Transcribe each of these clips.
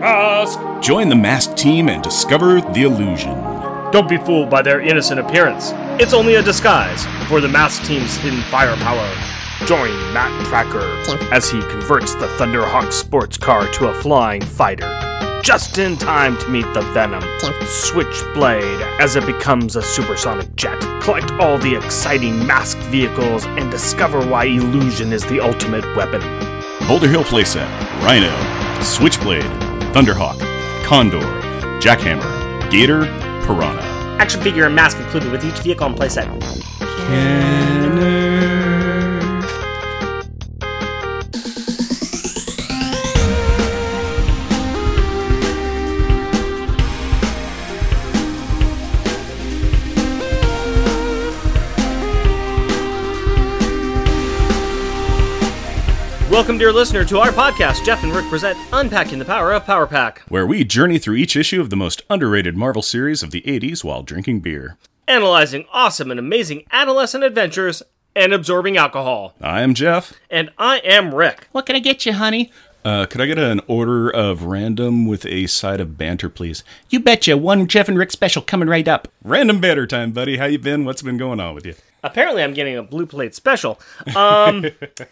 Mask! Join the masked team and discover the illusion. Don't be fooled by their innocent appearance. It's only a disguise for the masked team's hidden firepower. Join Matt Trakker as he converts the Thunderhawk sports car to a flying fighter. Just in time to meet the Venom. Switchblade as it becomes a supersonic jet. Collect all the exciting masked vehicles and discover why illusion is the ultimate weapon. Boulder Hill playset Rhino, Switchblade, Thunderhawk, Condor, Jackhammer, Gator, Piranha. Action figure and mask included with each vehicle and playset. Welcome, dear listener, to our podcast. Jeff and Rick present Unpacking the Power of Power Pack, where we journey through each issue of the most underrated Marvel series of the 80s while drinking beer. analyzing awesome and amazing adolescent adventures and absorbing alcohol. I am Jeff. And I am Rick. What can I get you, honey? Uh, could I get an order of random with a side of banter, please? You betcha. One Jeff and Rick special coming right up. Random banter time, buddy. How you been? What's been going on with you? Apparently, I'm getting a blue plate special. Um,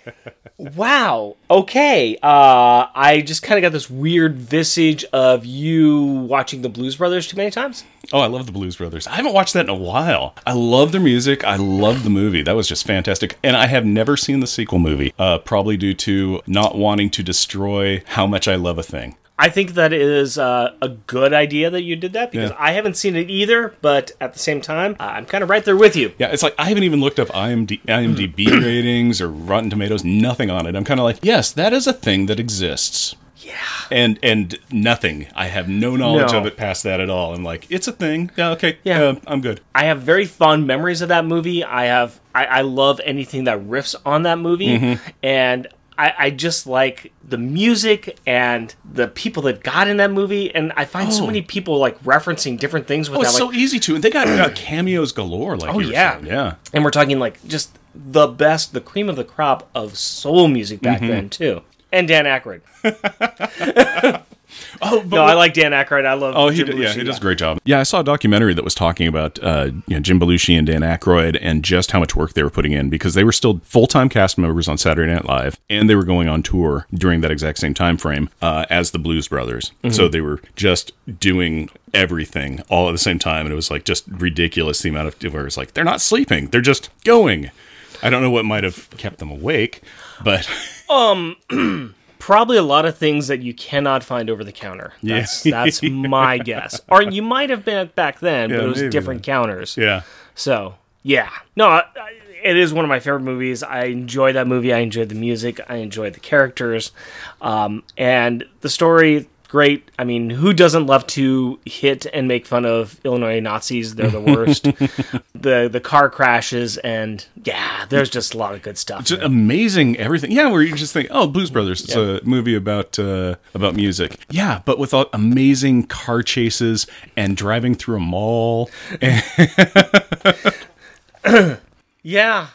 wow. Okay. Uh, I just kind of got this weird visage of you watching the Blues Brothers too many times. Oh, I love the Blues Brothers. I haven't watched that in a while. I love their music. I love the movie. That was just fantastic. And I have never seen the sequel movie, uh, probably due to not wanting to destroy how much I love a thing. I think that is uh, a good idea that you did that because Yeah. I haven't seen it either. But at the same time, uh, I'm kind of right there with you. Yeah, it's like I haven't even looked up IMD, IMDb ratings or Rotten Tomatoes, nothing on it. I'm kind of like, yes, that is a thing that exists. Yeah. And and nothing. I have no knowledge No. of it past that at all. I'm like, it's a thing. Yeah, okay. Yeah. uh, I'm good. I have very fond memories of that movie. I have I, I love anything that riffs on that movie, Mm-hmm. and I, I just like the music and the people that got in that movie. And I find so Oh. many people like referencing different things with Oh, that. it's Like, so easy to. And they got uh, cameos galore. Like, Oh, yeah. saying. yeah. and we're talking like just the best, the cream of the crop of soul music back Mm-hmm. then too. And Dan Aykroyd. Oh, but No, I like Dan Aykroyd. I love. Oh, he did, yeah, he does a great job. Yeah, I saw a documentary that was talking about uh, you know Jim Belushi and Dan Aykroyd and just how much work they were putting in because they were still full time cast members on Saturday Night Live and they were going on tour during that exact same time frame uh, as the Blues Brothers. So they were just doing everything all at the same time, and it was like just ridiculous the amount of where it's like they're not sleeping, they're just going. I don't know what might have kept them awake, but Probably a lot of things that you cannot find over the counter. That's, that's my guess. Or you might have been back then, but it was different counters. yeah. So yeah, no, I, I- it is one of my favorite movies. I enjoy that movie. I enjoyed the music. I enjoyed the characters, um, and the story. Great. I mean, who doesn't love to hit and make fun of Illinois Nazis? They're the worst. the the car crashes and yeah, there's just a lot of good stuff. just amazing everything. Yeah, where you just think, oh, Blues Brothers. It's a movie about uh, about music. Yeah, but with all amazing car chases and driving through a mall. yeah,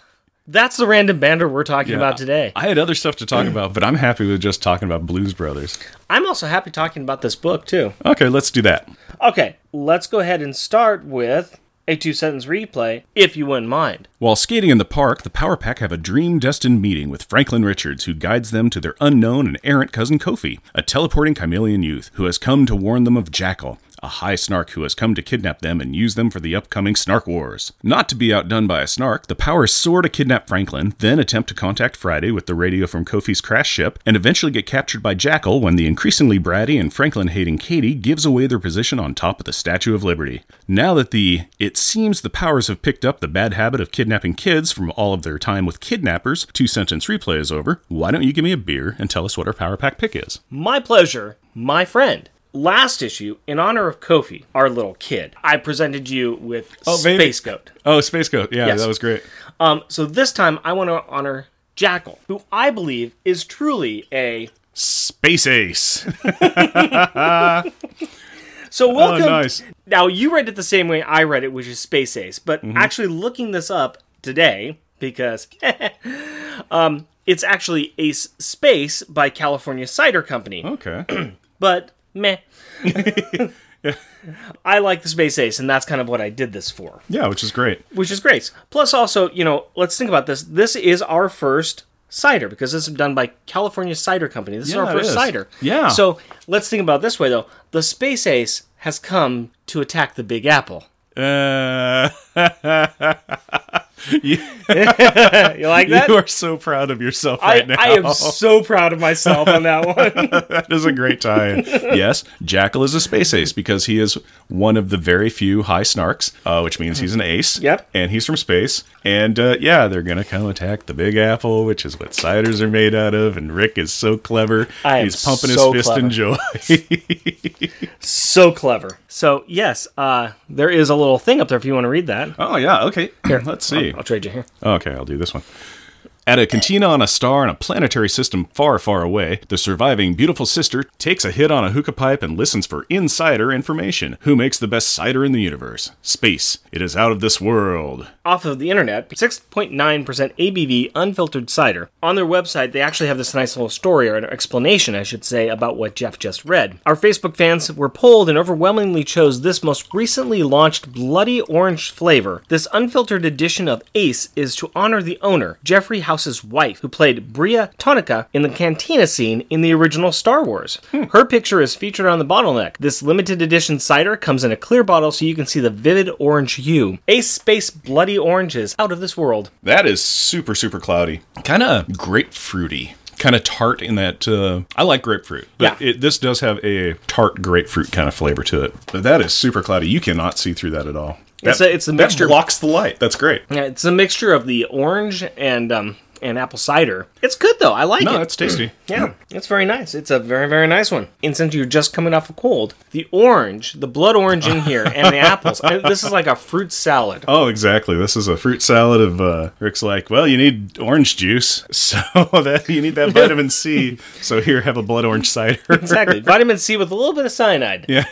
that's the random banter we're talking about today. I had other stuff to talk about, but I'm happy with just talking about Blues Brothers. I'm also happy talking about this book too. Okay, let's do that. Okay, let's go ahead and start with a two sentence replay, if you wouldn't mind. While skating in the park, the Power Pack have a dream destined meeting with Franklin Richards, who guides them to their unknown and errant cousin Kofi, a teleporting Kymellian youth who has come to warn them of Jackal, a high snark who has come to kidnap them and use them for the upcoming Snark Wars. Not to be outdone by a snark, the powers soar to kidnap Franklin, then attempt to contact Friday with the radio from Kofi's crash ship, and eventually get captured by Jackal when the increasingly bratty and Franklin hating Katie gives away their position on top of the Statue of Liberty. Now that the it seems the powers have picked up the bad habit of kidnapping kids from all of their time with kidnappers, two sentence replay is over, why don't you give me a beer and tell us what our Power Pack pick is? My pleasure, my friend. Last issue, in honor of Kofi, our little kid, I presented you with oh, Space Goat. Oh, Space Goat. Yeah, Yes. that was great. Um, so this time, I want to honor Jackal, who I believe is truly a. Space Ace. So welcome. Oh, nice. Now you read it the same way I read it, which is Space Ace. But Mm-hmm. actually, looking this up today because um, it's actually Ace Space by California Cider Company. Okay. But meh. I like the Space Ace, and that's kind of what I did this for, Yeah, which is great. which is great. Plus, also, you know, let's think about this. This is our first cider because this is done by California Cider Company. This Yeah, is our first is. cider. Yeah. So let's think about it this way, though. The Space Ace has come to attack the Big Apple. Uh, you, You like that? you are so proud of yourself I, right now. I am so proud of myself on that one. that is a great tie-in. yes, Jackal is a space ace because he is one of the very few high snarks, uh, which means he's an ace. Yep. And he's from space. And uh, yeah, they're gonna come attack the Big Apple, which is what ciders are made out of. And Rick is so clever. I am he's pumping so his fist in joy. so clever. So yes, uh, there is a little thing up there if you want to read that. oh yeah. Okay. Here, let's see. I'll trade you here. Okay, I'll do this one. At a cantina on a star in a planetary system far, far away, the surviving beautiful sister takes a hit on a hookah pipe and listens for insider information. Who makes the best cider in the universe? Space. It is out of this world. Off of the internet, 6.9% ABV unfiltered cider. On their website, they actually have this nice little story or an explanation, I should say, about what Jeff just read. Our Facebook fans were polled and overwhelmingly chose this most recently launched bloody orange flavor. This unfiltered edition of Ace is to honor the owner, Jeffrey House's wife, who played Brea Tonnika in the cantina scene in the original Star Wars. Her picture is featured on the bottleneck. This limited edition cider comes in a clear bottle so you can see the vivid orange hue. Ace Space Bloody Oranges, out of this world. That is super, super cloudy. Kind of grapefruity. Kind of tart in that. Uh, I like grapefruit, but Yeah. it, this does have a tart grapefruit kind of flavor to it. But that is super cloudy. You cannot see through that at all. It's a- it's a that mixture- blocks the light. That's great. Yeah, it's a mixture of the orange and um and apple cider. It's good though. I like it. No, it. that's tasty. Yeah, it's very nice. It's a very, very nice one. And since you're just coming off a cold, the orange, the blood orange in here, and the apples, this is like a fruit salad. Oh, exactly. This is a fruit salad of uh, Rick's like, well, you need orange juice, so that you need that vitamin C. So here, have a blood orange cider. Exactly. Vitamin C with a little bit of cyanide. Yeah.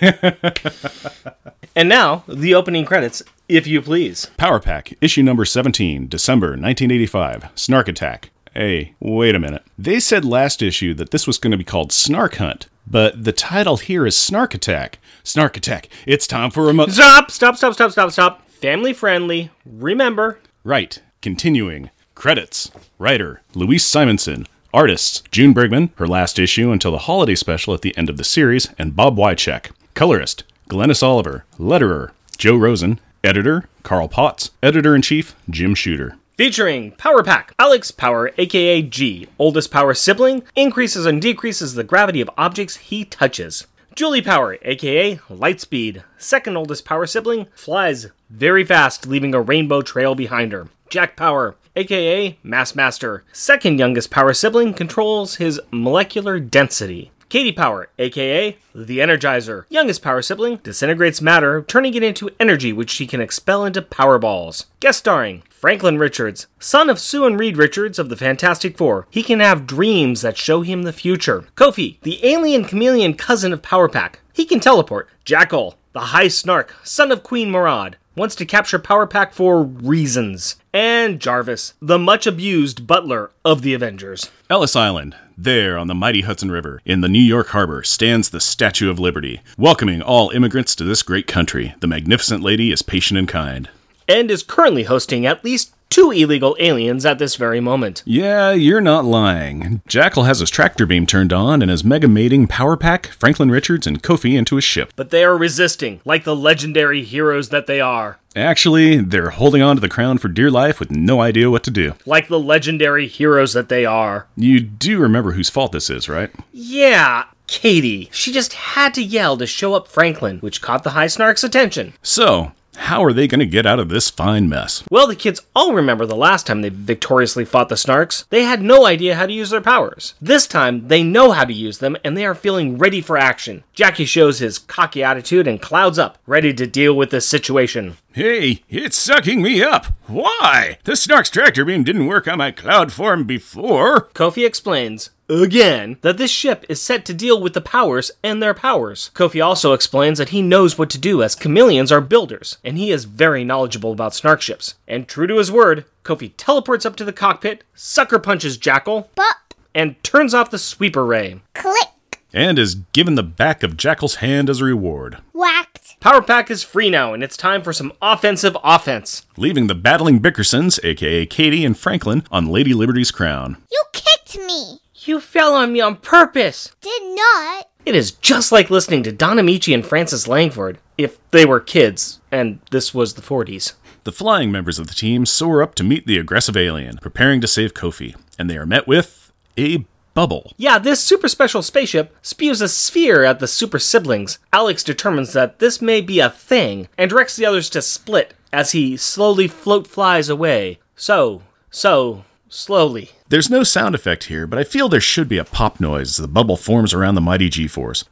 and now, the opening credits, if you please. Power Pack, issue number 17, December 1985. Snark Attack. Hey, wait a minute. They said last issue that this was going to be called Snark Hunt, but the title here is Snark Attack. Snark Attack. It's time for a mo- Stop, stop, stop, stop, stop, stop. Family friendly. Remember, Right. Continuing. Credits. Writer Louise Simonson. Artists June Brigman, her last issue until the holiday special at the end of the series, and Bob Wiacek. Colorist Glynis Oliver. Letterer Joe Rosen. Editor Carl Potts. Editor in chief Jim Shooter. Featuring Power Pack. Alex Power, aka Gee, oldest Power sibling, increases and decreases the gravity of objects he touches. Julie Power, aka Lightspeed, second oldest Power sibling, flies very fast, leaving a rainbow trail behind her. Jack Power, aka Mass Master, second youngest Power sibling, controls his molecular density. Katie Power, aka the Energizer, youngest power sibling, disintegrates matter, turning it into energy which she can expel into power balls. Guest starring Franklin Richards, son of Sue and Reed Richards of the Fantastic Four. He can have dreams that show him the future. Kofi, the alien Kymellian cousin of Power Pack. He can teleport. Jackal, the high snark, son of Queen Marad, wants to capture Power Pack for reasons. And Jarvis, the much abused butler of the Avengers. Ellis Island. There, on the mighty Hudson River, in the New York harbor, stands the Statue of Liberty, welcoming all immigrants to this great country. The magnificent lady is patient and kind. and is currently hosting at least two illegal aliens at this very moment. Yeah, you're not lying. Jackal has his tractor beam turned on and is mega mating Power Pack, Franklin Richards, and Kofi into his ship. But they are resisting, like the legendary heroes that they are. Actually, they're holding on to the crown for dear life with no idea what to do. Like the legendary heroes that they are. You do remember whose fault this is, right? Yeah, Katie. She just had to yell to show up Franklin, which caught the High Snark's attention. So, how are they going to get out of this fine mess? Well, the kids all remember the last time they victoriously fought the Snarks. They had no idea how to use their powers. This time, they know how to use them and they are feeling ready for action. Jackie shows his cocky attitude and clouds up, ready to deal with this situation. Hey, it's sucking me up. Why? The Snark's tractor beam didn't work on my cloud form before. Kofi explains, again, that this ship is set to deal with the powers and their powers. Kofi also explains that he knows what to do as Kymellians are builders, and he is very knowledgeable about snark ships. And true to his word, Kofi teleports up to the cockpit, sucker punches Jackal, Bop. and turns off the sweeper ray. Click. and is given the back of Jackal's hand as a reward, Whacked. Power Pack is free now, and it's time for some offensive offense. leaving the battling Bickersons, aka Katie and Franklin, on Lady Liberty's crown. You kicked me. You fell on me on purpose. Did not. It is just like listening to Don Ameche and Frances Langford, if they were kids, and this was the 40s. The flying members of the team soar up to meet the aggressive alien, preparing to save Kofi, and they are met with a bubble. Yeah, this super special spaceship spews a sphere at the super siblings. Alex determines that this may be a thing and directs the others to split as he slowly float flies away. So, so, slowly. There's no sound effect here, but I feel there should be a pop noise as the bubble forms around the mighty G-force.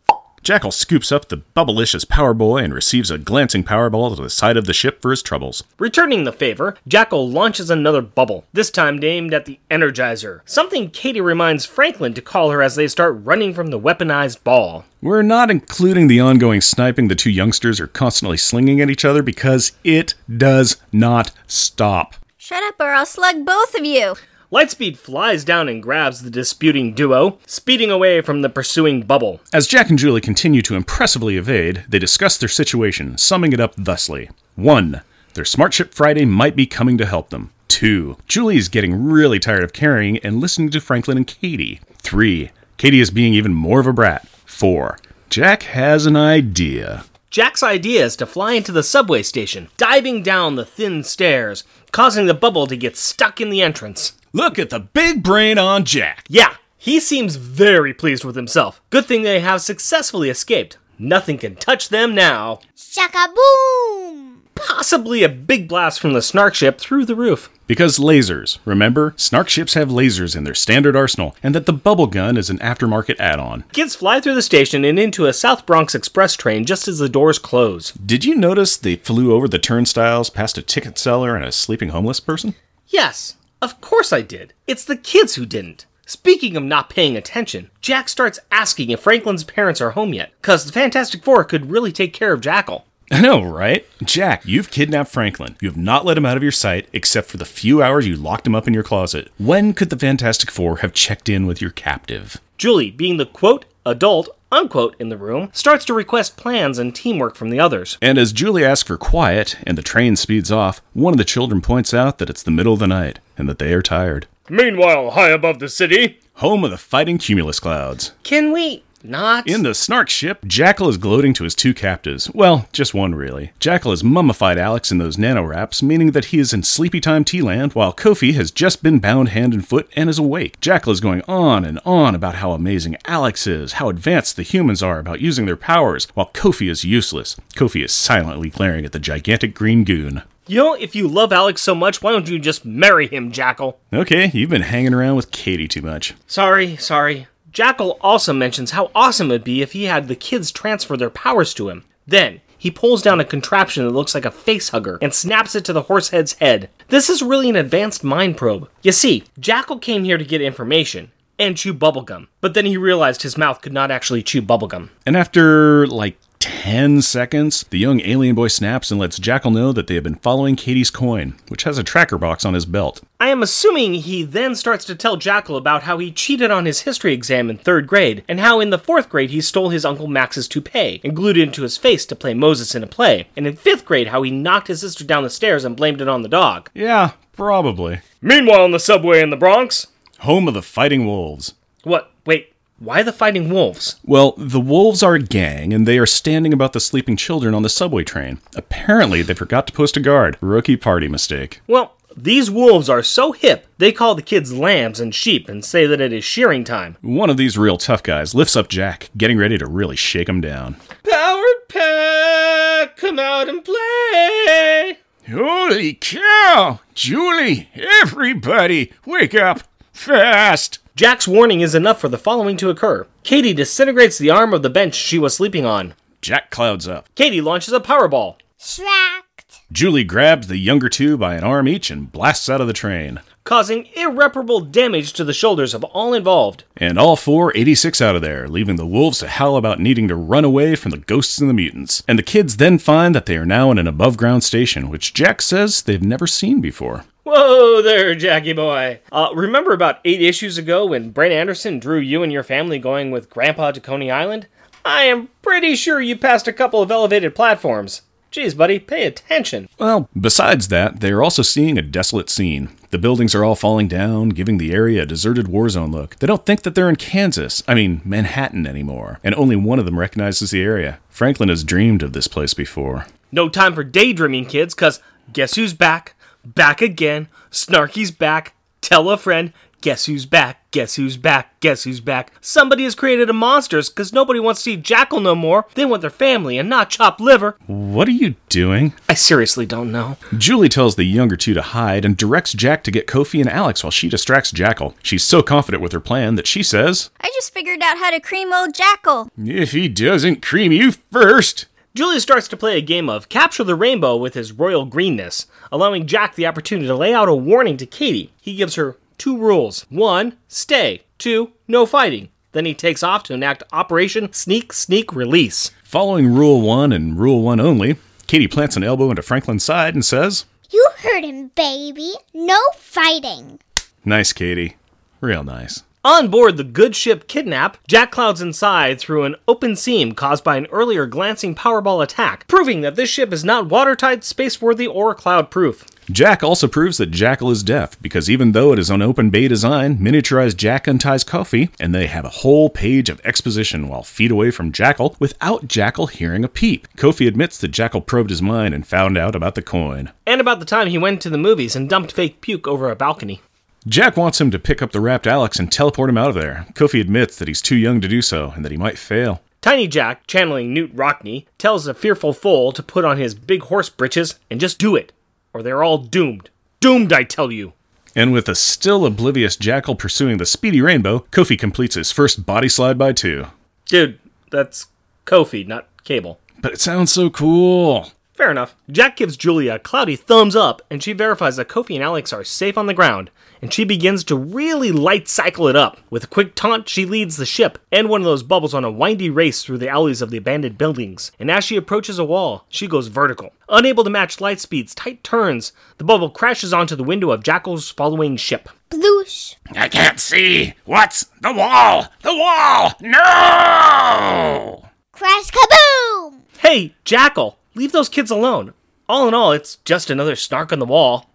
Jackal scoops up the bubblicious Power Boy and receives a glancing Powerball to the side of the ship for his troubles. Returning the favor, Jackal launches another bubble, this time aimed at the Energizer. Something Katie reminds Franklin to call her as they start running from the weaponized ball. We're not including the ongoing sniping the two youngsters are constantly slinging at each other because it does not stop. Shut up or I'll slug both of you. Lightspeed flies down and grabs the disputing duo, speeding away from the pursuing bubble. As Jack and Julie continue to impressively evade, they discuss their situation, summing it up thusly 1. Their Smart Ship Friday might be coming to help them. 2. Julie is getting really tired of carrying and listening to Franklin and Katie. 3. Katie is being even more of a brat. 4. Jack has an idea. Jack's idea is to fly into the subway station, diving down the thin stairs, causing the bubble to get stuck in the entrance. Look at the big brain on Jack. Yeah, he seems very pleased with himself. Good thing they have successfully escaped. Nothing can touch them now. Shaka boom. Possibly a big blast from the snark ship through the roof. Because lasers. Remember, Snark ships have lasers in their standard arsenal, and that the bubble gun is an aftermarket add on. Kids fly through the station and into a South Bronx express train just as the doors close. Did you notice they flew over the turnstiles past a ticket seller and a sleeping homeless person? Yes, of course I did. It's the kids who didn't. Speaking of not paying attention, Jack starts asking if Franklin's parents are home yet, because the Fantastic Four could really take care of Jackal. I know, right? Jack, you've kidnapped Franklin. You have not let him out of your sight except for the few hours you locked him up in your closet. When could the Fantastic Four have checked in with your captive? Julie, being the quote, adult, unquote, in the room, starts to request plans and teamwork from the others. And as Julie asks for quiet and the train speeds off, one of the children points out that it's the middle of the night and that they are tired. Meanwhile, high above the city, Home of the fighting cumulus clouds. can we not? In the Snark ship, Jackal is gloating to his two captives. Well, just one really. Jackal has mummified Alex in those nano wraps, meaning that he is in sleepy time tea land, while Kofi has just been bound hand and foot and is awake. Jackal is going on and on about how amazing Alex is, how advanced the humans are about using their powers, while Kofi is useless. Kofi is silently glaring at the gigantic green goon. you know, if you love Alex so much, why don't you just marry him, Jackal? Okay, you've been hanging around with Katie too much. Sorry, sorry. Jackal also mentions how awesome it'd be if he had the kids transfer their powers to him. Then, he pulls down a contraption that looks like a face hugger and snaps it to the horsehead's head. This is really an advanced mind probe. You see, Jackal came here to get information and chew bubblegum, but then he realized his mouth could not actually chew bubblegum. And after, like, 10 seconds, the young alien boy snaps and lets Jackal know that they have been following Katie's coin, which has a tracker box on his belt. I am assuming he then starts to tell Jackal about how he cheated on his history exam in third grade, and how in the fourth grade he stole his Uncle Max's toupee and glued it into his face to play Moses in a play, and in fifth grade how he knocked his sister down the stairs and blamed it on the dog. Yeah, probably. Meanwhile, in the subway in the Bronx. Home of the Fighting Wolves. What? Wait, why the fighting wolves? Well, the wolves are a gang, and they are standing about the sleeping children on the subway train. Apparently, they forgot to post a guard. Rookie party mistake. Well, these wolves are so hip, they call the kids lambs and sheep and say that it is shearing time. One of these real tough guys lifts up Jack, getting ready to really shake him down. Power Pack, come out and play! Holy cow! Julie, everybody, wake up fast! Jack's warning is enough for the following to occur. Katie disintegrates the arm of the bench she was sleeping on. Jack clouds up. Katie launches a powerball. Shracked. Julie grabs the younger two by an arm each and blasts out of the train. causing irreparable damage to the shoulders of all involved. And all four 86 out of there, leaving the wolves to howl about needing to run away from the ghosts and the mutants. And the kids then find that they are now in an above ground station, which Jack says they've never seen before. Whoa there, Jackie boy. Uh, remember about eight issues ago when Brent Anderson drew you and your family going with Grandpa to Coney Island? I am pretty sure you passed a couple of elevated platforms. Geez, buddy, pay attention. Well, besides that, they are also seeing a desolate scene. The buildings are all falling down, giving the area a deserted war zone look. They don't think that they're in Kansas, I mean, Manhattan anymore, and only one of them recognizes the area. Franklin has dreamed of this place before. No time for daydreaming, kids, cause guess who's back? Back again. Snarky's back. Tell a friend. Guess who's back? Guess who's back? Guess who's back? Somebody has created a monsters because nobody wants to see Jackal no more. They want their family and not chopped liver. What are you doing? I seriously don't know. Julie tells the younger two to hide and directs Jack to get Kofi and Alex while she distracts Jackal. She's so confident with her plan that she says, I just figured out how to cream old Jackal. If he doesn't cream you first. Julia starts to play a game of capture the rainbow with his royal greenness, allowing Jack the opportunity to lay out a warning to Katie. He gives her two rules one, stay, two, no fighting. Then he takes off to enact Operation Sneak Sneak Release. Following Rule 1 and Rule 1 only, Katie plants an elbow into Franklin's side and says, You heard him, baby. No fighting. Nice, Katie. Real nice. On board the good ship Kidnap, Jack clouds inside through an open seam caused by an earlier glancing Powerball attack, proving that this ship is not watertight, spaceworthy, or cloud proof. Jack also proves that Jackal is deaf, because even though it is an open bay design, miniaturized Jack unties Kofi, and they have a whole page of exposition while feet away from Jackal without Jackal hearing a peep. Kofi admits that Jackal probed his mind and found out about the coin. And about the time he went to the movies and dumped fake puke over a balcony. Jack wants him to pick up the wrapped Alex and teleport him out of there. Kofi admits that he's too young to do so and that he might fail. Tiny Jack, channeling Knute Rockne, tells the fearful foal to put on his big horse breeches and just do it, or they're all doomed. Doomed, I tell you. And with a still oblivious Jackal pursuing the speedy rainbow, Kofi completes his first body slide by two. Dude, that's Kofi, not Cable. But it sounds so cool. Fair enough. Jack gives Julia a cloudy thumbs up, and she verifies that Kofi and Alex are safe on the ground, and she begins to really light cycle it up. With a quick taunt, she leads the ship and one of those bubbles on a windy race through the alleys of the abandoned buildings. And as she approaches a wall, she goes vertical. Unable to match Lightspeed's tight turns, the bubble crashes onto the window of Jackal's following ship. Bloosh. I can't see. What's the wall? The wall! No! Crash kaboom! Hey, Jackal, leave those kids alone. All in all, it's just another snark on the wall.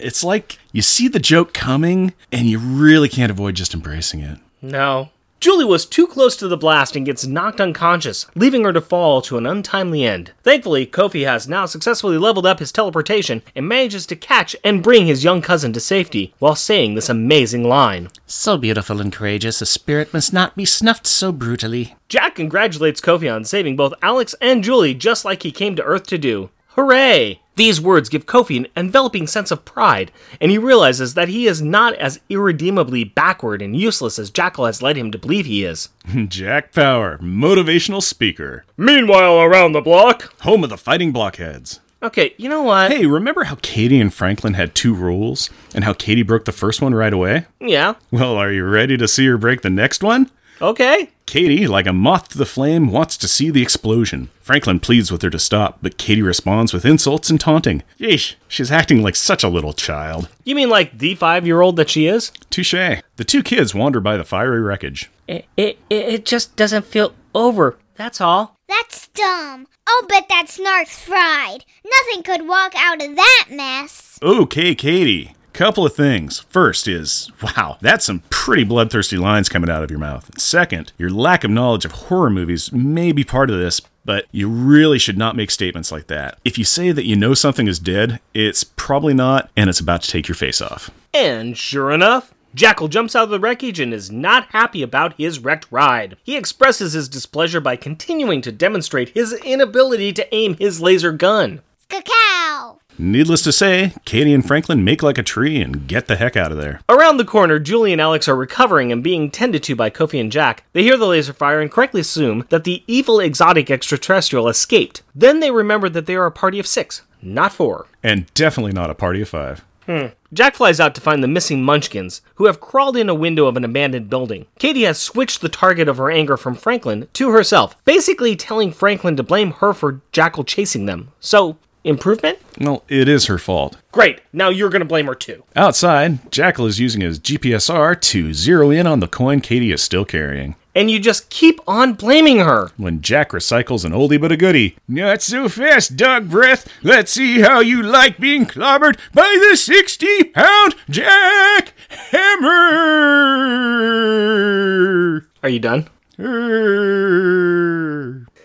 It's like you see the joke coming and you really can't avoid just embracing it. No. Julie was too close to the blast and gets knocked unconscious, leaving her to fall to an untimely end. Thankfully, Kofi has now successfully leveled up his teleportation and manages to catch and bring his young cousin to safety while saying this amazing line. So beautiful and courageous, a spirit must not be snuffed so brutally. Jack congratulates Kofi on saving both Alex and Julie just like he came to Earth to do. Hooray! These words give Kofi an enveloping sense of pride, and he realizes that he is not as irredeemably backward and useless as Jackal has led him to believe he is. Jack Power, motivational speaker, Meanwhile, around the block. home of the fighting blockheads. Okay, you know what? Hey, remember how Katie and Franklin had two rules and how Katie broke the first one right away? Yeah, Well, are you ready to see her break the next one? okay. Katie, like a moth to the flame, wants to see the explosion. Franklin pleads with her to stop, but Katie responds with insults and taunting. Yeesh, she's acting like such a little child. You mean like the five year old that she is? Touche. The two kids wander by the fiery wreckage. It, it, it just doesn't feel over. That's all. That's dumb. I'll bet that snark's fried. Nothing could walk out of that mess. Okay, Katie. Couple of things. First is, wow, that's some pretty bloodthirsty lines coming out of your mouth. Second, your lack of knowledge of horror movies may be part of this, but you really should not make statements like that. If you say that you know something is dead, it's probably not, and it's about to take your face off. And sure enough, Jackal jumps out of the wreckage and is not happy about his wrecked ride. He expresses his displeasure by continuing to demonstrate his inability to aim his laser gun. Cacao. Needless to say, Katie and Franklin make like a tree and get the heck out of there. Around the corner, Julie and Alex are recovering and being tended to by Kofi and Jack. They hear the laser fire and correctly assume that the evil exotic extraterrestrial escaped. Then they remember that they are a party of six, not four. And definitely not a party of five. Hmm. Jack flies out to find the missing munchkins, who have crawled in a window of an abandoned building. Katie has switched the target of her anger from Franklin to herself, basically telling Franklin to blame her for Jackal chasing them. So, improvement? Well, it is her fault. Great, now you're gonna blame her too. Outside, Jackal is using his GPSR to zero in on the coin Katie is still carrying. And you just keep on blaming her. When Jack recycles an oldie but a goodie. Not so fast, dog breath. Let's see how you like being clobbered by the 60 pound Jack Hammer. Are you done?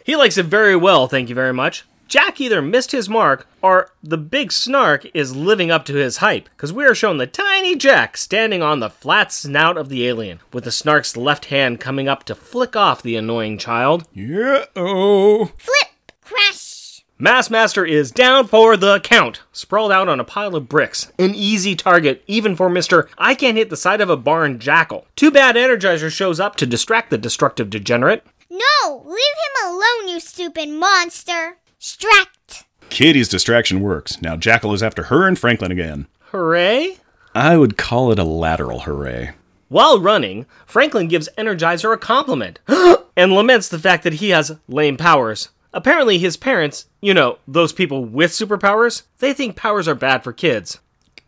He likes it very well, thank you very much. Jack either missed his mark or the big snark is living up to his hype, because we are shown the tiny Jack standing on the flat snout of the alien, with the snark's left hand coming up to flick off the annoying child. Yeah, oh. Flip, crash. Massmaster is down for the count, sprawled out on a pile of bricks. An easy target, even for Mr. I can't hit the side of a barn jackal. Too bad Energizer shows up to distract the destructive degenerate. No, leave him alone, you stupid monster. Stract. Kitty's distraction works. Now Jackal is after her and Franklin again. Hooray! I would call it a lateral hooray. While running, Franklin gives Energizer a compliment and laments the fact that he has lame powers. Apparently, his parents, you know, those people with superpowers, they think powers are bad for kids.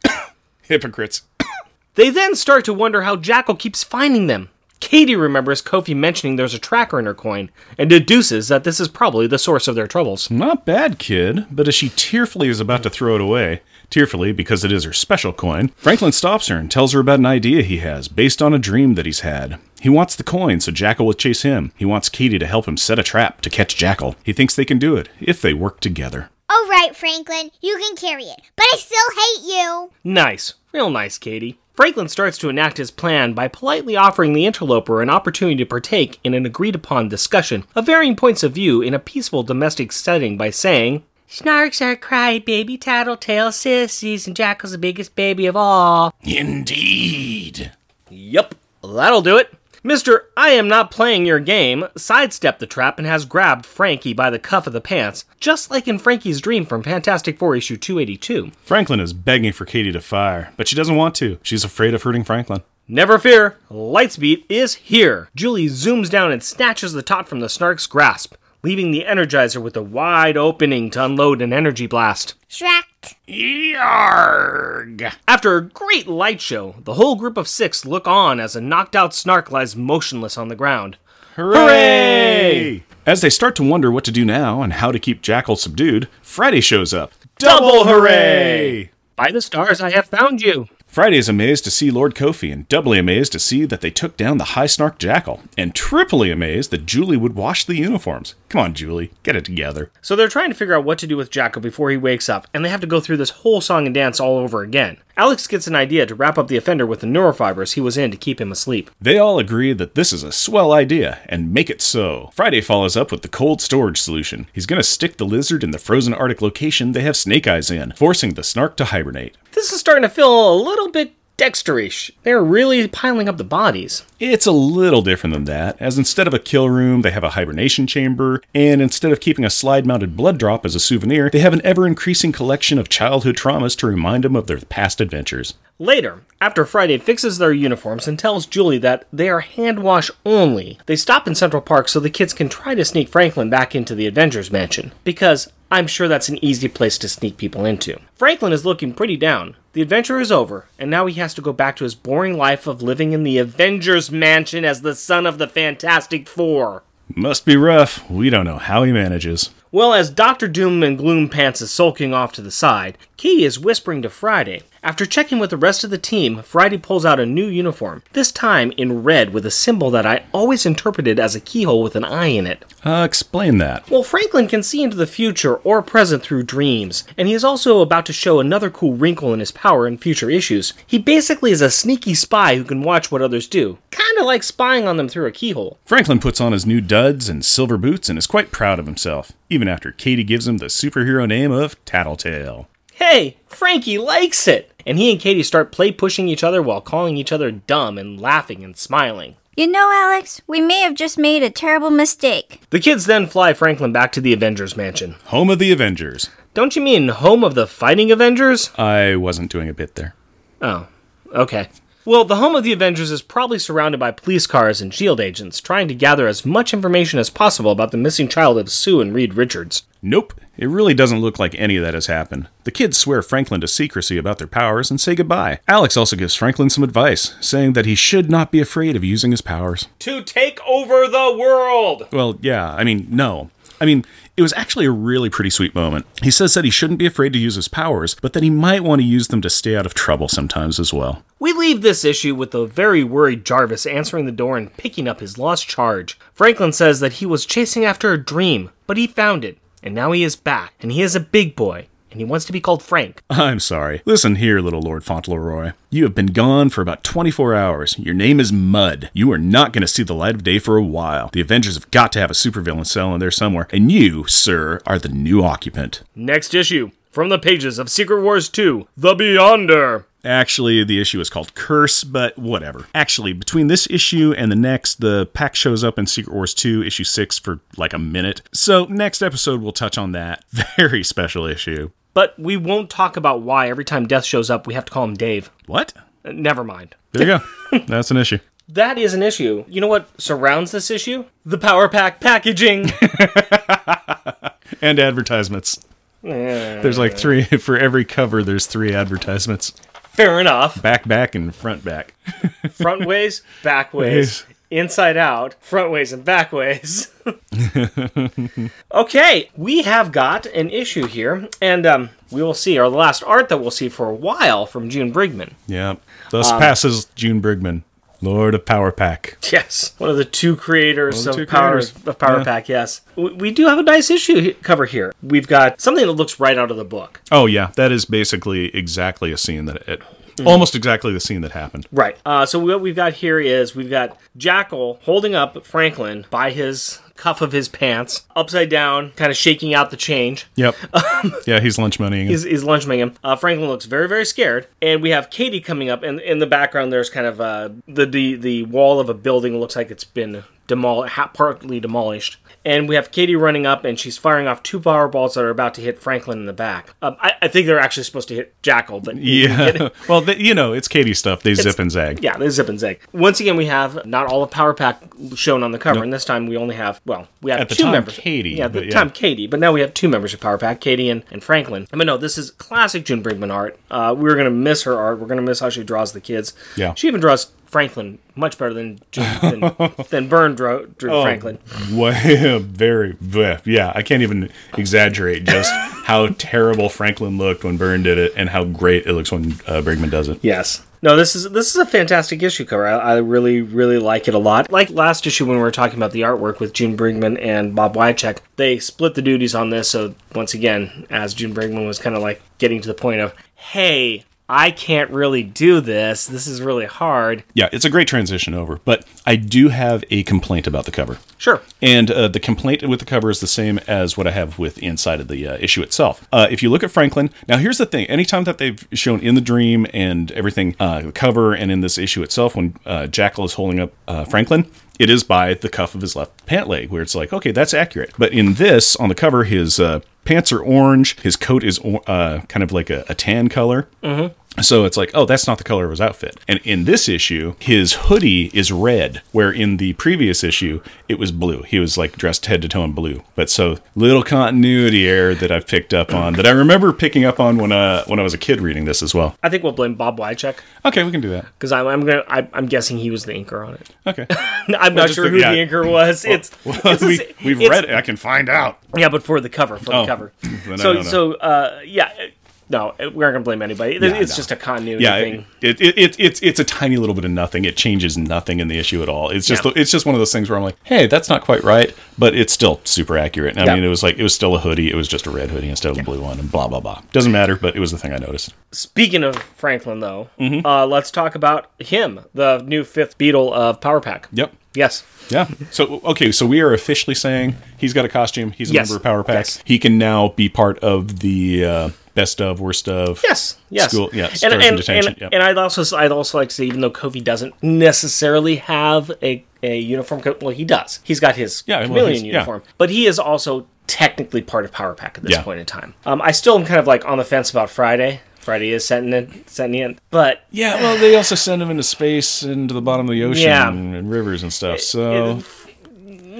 Hypocrites. They then start to wonder how Jackal keeps finding them. Katie remembers Kofi mentioning there's a tracker in her coin and deduces that this is probably the source of their troubles. Not bad, kid, but as she tearfully is about to throw it away, tearfully because it is her special coin, Franklin stops her and tells her about an idea he has based on a dream that he's had. He wants the coin so Jackal will chase him. He wants Katie to help him set a trap to catch Jackal. He thinks they can do it if they work together. All right, Franklin, you can carry it, but I still hate you. Nice. Real nice, Katie. Franklin starts to enact his plan by politely offering the interloper an opportunity to partake in an agreed upon discussion of varying points of view in a peaceful domestic setting by saying, Snarks are crybaby, tattletale sissies, and Jackal's the biggest baby of all. Indeed. Yup, that'll do it. Mr. I am not playing your game sidestepped the trap and has grabbed Frankie by the cuff of the pants, just like in Frankie's dream from Fantastic Four issue 282. Franklin is begging for Katie to fire, but she doesn't want to. She's afraid of hurting Franklin. Never fear, Lightspeed is here. Julie zooms down and snatches the tot from the Snark's grasp, leaving the Energizer with a wide opening to unload an energy blast. Stract. Yarg! After a great light show, the whole group of six look on as a knocked out Snark lies motionless on the ground. Hooray! As they start to wonder what to do now and how to keep Jackal subdued, Friday shows up. Double hooray! By the stars, I have found you. Friday is amazed to see Lord Kofi and doubly amazed to see that they took down the high snark jackal, and triply amazed that Julie would wash the uniforms. Come on, Julie, get it together. So they're trying to figure out what to do with Jacko before he wakes up, and they have to go through this whole song and dance all over again. Alex gets an idea to wrap up the offender with the neurofibers he was in to keep him asleep. They all agree that this is a swell idea and make it so. Friday follows up with the cold storage solution. He's gonna stick the lizard in the frozen Arctic location they have snake eyes in, forcing the snark to hibernate. This is starting to feel a little bit Dexterish. They're really piling up the bodies. It's a little different than that, as instead of a kill room, they have a hibernation chamber, and instead of keeping a slide mounted blood drop as a souvenir, they have an ever increasing collection of childhood traumas to remind them of their past adventures. Later, after Friday fixes their uniforms and tells Julie that they are hand wash only, they stop in Central Park so the kids can try to sneak Franklin back into the Avengers Mansion. Because I'm sure that's an easy place to sneak people into. Franklin is looking pretty down. The adventure is over, and now he has to go back to his boring life of living in the Avengers Mansion as the son of the Fantastic Four. Must be rough. We don't know how he manages. Well, as Doctor Doom and Gloom Pants is sulking off to the side, Katie is whispering to Friday. After checking with the rest of the team, Friday pulls out a new uniform, this time in red with a symbol that I always interpreted as a keyhole with an eye in it. Uh, explain that. Well, Franklin can see into the future or present through dreams, and he is also about to show another cool wrinkle in his power in future issues. He basically is a sneaky spy who can watch what others do, kinda like spying on them through a keyhole. Franklin puts on his new duds and silver boots and is quite proud of himself, even after Katie gives him the superhero name of Tattletale. Hey, Frankie likes it! And he and Katie start play pushing each other while calling each other dumb and laughing and smiling. You know, Alex, we may have just made a terrible mistake. The kids then fly Franklin back to the Avengers Mansion. Home of the Avengers. Don't you mean home of the fighting Avengers? I wasn't doing a bit there. Oh, okay. Well, the home of the Avengers is probably surrounded by police cars and SHIELD agents trying to gather as much information as possible about the missing child of Sue and Reed Richards. Nope, it really doesn't look like any of that has happened. The kids swear Franklin to secrecy about their powers and say goodbye. Alex also gives Franklin some advice, saying that he should not be afraid of using his powers. To take over the world! Well, yeah, I mean, no. I mean, it was actually a really pretty sweet moment. He says that he shouldn't be afraid to use his powers, but that he might want to use them to stay out of trouble sometimes as well. We leave this issue with the very worried Jarvis answering the door and picking up his lost charge. Franklin says that he was chasing after a dream, but he found it, and now he is back, and he is a big boy, and he wants to be called Frank. I'm sorry. Listen here, little Lord Fauntleroy. You have been gone for about 24 hours. Your name is Mud. You are not going to see the light of day for a while. The Avengers have got to have a supervillain cell in there somewhere, and you, sir, are the new occupant. Next issue, from the pages of Secret Wars 2, The Beyonder. Actually, the issue is called Curse, but whatever. Actually, between this issue and the next, the pack shows up in Secret Wars 2, issue 6, for like a minute. So, next episode, we'll touch on that very special issue. But we won't talk about why every time Death shows up, we have to call him Dave. What? Uh, Never mind. There you go. That's an issue. That is an issue. You know what surrounds this issue? The Power Pack packaging. And advertisements. There's like three, for every cover, there's three advertisements Fair enough. back, back, and front, back. Front ways, back ways, inside out, front ways, and back ways. okay, we have got an issue here, and um, we will see, or the last art that we'll see for a while from June Brigman. Yeah. Thus passes June Brigman, Lord of Power Pack. Yes, one of the two creators One of of the two Power creators. of Power Yeah. Pack. Yes, we, we do have a nice issue cover here. We've got something that looks right out of the book. Oh, yeah. That is basically exactly a scene that it, almost exactly the scene that happened. Right. Uh, so what we've got here is we've got Jackal holding up Franklin by his cuff of his pants, upside down, kind of shaking out the change. Yep. yeah, he's lunch moneying. He's, he's lunch moneying him. Uh, Franklin looks very, very scared, and we have Katie coming up, and in the background, there's kind of uh, the, the the wall of a building looks like it's been demolished, partly demolished. And we have Katie running up, and she's firing off two power balls that are about to hit Franklin in the back. Um, I, I think they're actually supposed to hit Jackal, but yeah. well, you know, it's Katie stuff. They zip and zag. Yeah, they zip and zag. Once again, we have not all of Power Pack shown on the cover, and this time we only have well, we have At the two time, members. Katie, yeah, at the yeah. time Katie, but now we have two members of Power Pack, Katie and, and Franklin. But no, this is classic June Brigman art. Uh, we're gonna miss her art. We're gonna miss how she draws the kids. Yeah. she even draws Franklin much better than June, than, than Byrne drew, drew Oh. Franklin. Way, very, yeah. I can't even exaggerate just how terrible Franklin looked when Byrne did it, and how great it looks when uh, Brigman does it. Yes. No, this is this is a fantastic issue cover. I, I really really like it a lot. Like last issue when we were talking about the artwork with June Brigman and Bob Wiacek, they split the duties on this. So once again, as June Brigman was kind of like getting to the point of, hey, I can't really do this. This is really hard. Yeah, it's a great transition over. But I do have a complaint about the cover. Sure. And uh, the complaint with the cover is the same as what I have with inside of the uh, issue itself. Uh, if you look at Franklin, now here's the thing: anytime that they've shown in the dream and everything, uh, the cover and in this issue itself, when uh, Jackal is holding up uh, Franklin, it is by the cuff of his left pant leg, where it's like, okay, that's accurate. But in this, on the cover, his uh, pants are orange, his coat is uh, kind of like a, a tan color. Mm-hmm. So it's like, oh, that's not the color of his outfit. And in this issue, his hoodie is red, where in the previous issue, it was blue. He was like dressed head to toe in blue. But so little continuity error that I've picked up on that I remember picking up on when uh when I was a kid reading this as well. I think we'll blame Bob Wiacek Okay, we can do that. because I'm I'm gonna I, I'm guessing he was the inker on it. Okay. I'm not just sure the- who yeah. the inker was. it's, it's we, it's- we've it's- read it. I can find out. Yeah, but for the cover, for Oh. the cover. No, so, no, no. so, uh, yeah, no, we aren't gonna blame anybody. Yeah, it's no. just a continuity Yeah, thing. it, it, it, it's it's a tiny little bit of nothing. It changes nothing in the issue at all. It's just Yeah. it's just one of those things where I'm like, hey, that's not quite right, but it's still super accurate. I Yeah. mean, it was like it was still a hoodie. It was just a red hoodie instead of a blue one, and blah blah blah. Doesn't matter, but it was the thing I noticed. Speaking of Franklin, though, Mm-hmm. uh, let's talk about him, the new fifth Beatle of Power Pack. Yep. Yes. Yeah. So okay, so we are officially saying he's got a costume. He's a Yes. member of Power Pack. Yes. He can now be part of the uh, best of, worst of. Yes. Yes. School- yeah, And and, detention, and, yep. and I'd also I'd also like to say, even though Kofi doesn't necessarily have a, a uniform, well, he does. He's got his Yeah, well, Kymellian yeah. uniform, but he is also technically part of Power Pack at this Yeah. point in time. Um, I still am kind of like on the fence about Friday. Friday is setting in, setting in, but Yeah. Well, they also send him into space, into the bottom of the ocean Yeah. and rivers and stuff. So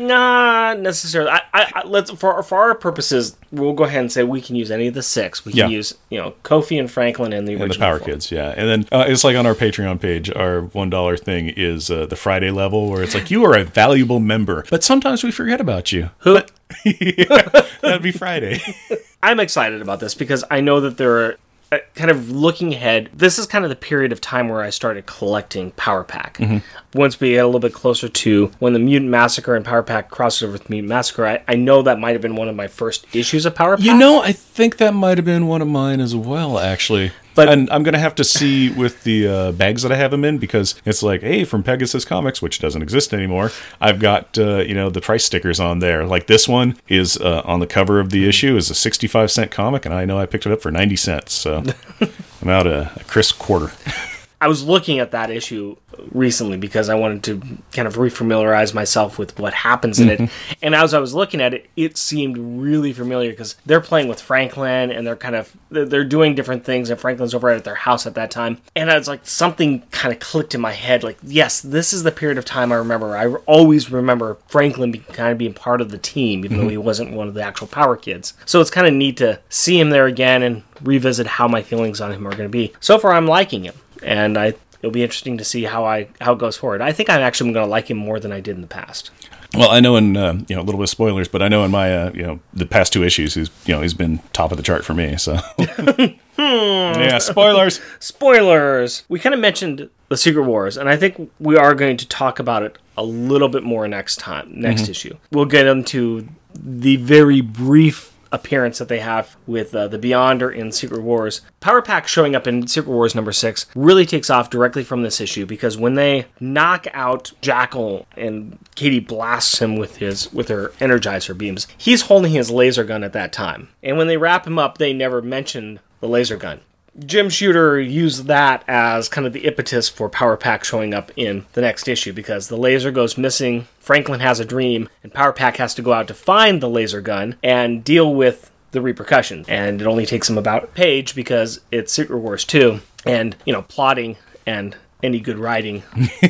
Not necessarily. I, I, let's for for our purposes, we'll go ahead and say we can use any of the six. We can Yeah. use you know Kofi and Franklin and the And original the Power four. Kids, yeah. And then uh, it's like on our Patreon page, our $1 thing is uh, the Friday level where it's like, you are a valuable member, but sometimes we forget about you. Who That'd be Friday. I'm excited about this because I know that there are kind of looking ahead. This is kind of the period of time where I started collecting Power Pack. Mm-hmm. Once we get a little bit closer to when the Mutant Massacre and Power Pack crossed over with Mutant Massacre, I, I know that might have been one of my first issues of Power Pack. You know, I think that might have been one of mine as well, actually. But- and I'm gonna have to see with the uh, bags that I have them in because it's like, hey, from Pegasus Comics, which doesn't exist anymore. I've got uh, you know the price stickers on there. Like this one is uh, on the cover of the issue is a 65 cent comic, and I know I picked it up for 90 cents. So I'm out a, a crisp quarter. I was looking at that issue recently because I wanted to kind of refamiliarize myself with what happens in it. Mm-hmm. And as I was looking at it, it seemed really familiar because they're playing with Franklin and they're kind of they're, doing different things. And Franklin's over at their house at that time, and I was like something kind of clicked in my head. Like, yes, this is the period of time I remember. I always remember Franklin kind of being part of the team, even though mm-hmm. he wasn't one of the actual Power Kids. So it's kind of neat to see him there again and revisit how my feelings on him are going to be. So far, I'm liking him and I it'll be interesting to see how I how it goes forward. I think I'm actually going to like him more than I did in the past. Well, I know in uh, you know a little bit of spoilers, but I know in my uh, you know the past two issues, he's you know he's been top of the chart for me. So yeah, spoilers. Spoilers. We kind of mentioned the Secret Wars, and I think we are going to talk about it a little bit more next time, next issue. We'll get into the very brief appearance that they have with uh, the Beyonder in Secret Wars. Power Pack showing up in Secret Wars number six really takes off directly from this issue because when they knock out Jackal and Katie blasts him with his with her Energizer beams, he's holding his laser gun at that time. And when they wrap him up, they never mention the laser gun. Jim Shooter used that as kind of the impetus for Power Pack showing up in the next issue because the laser goes missing, Franklin has a dream, and Power Pack has to go out to find the laser gun and deal with the repercussions. And it only takes him about a page because it's Secret Wars 2, and, you know, plotting and any good writing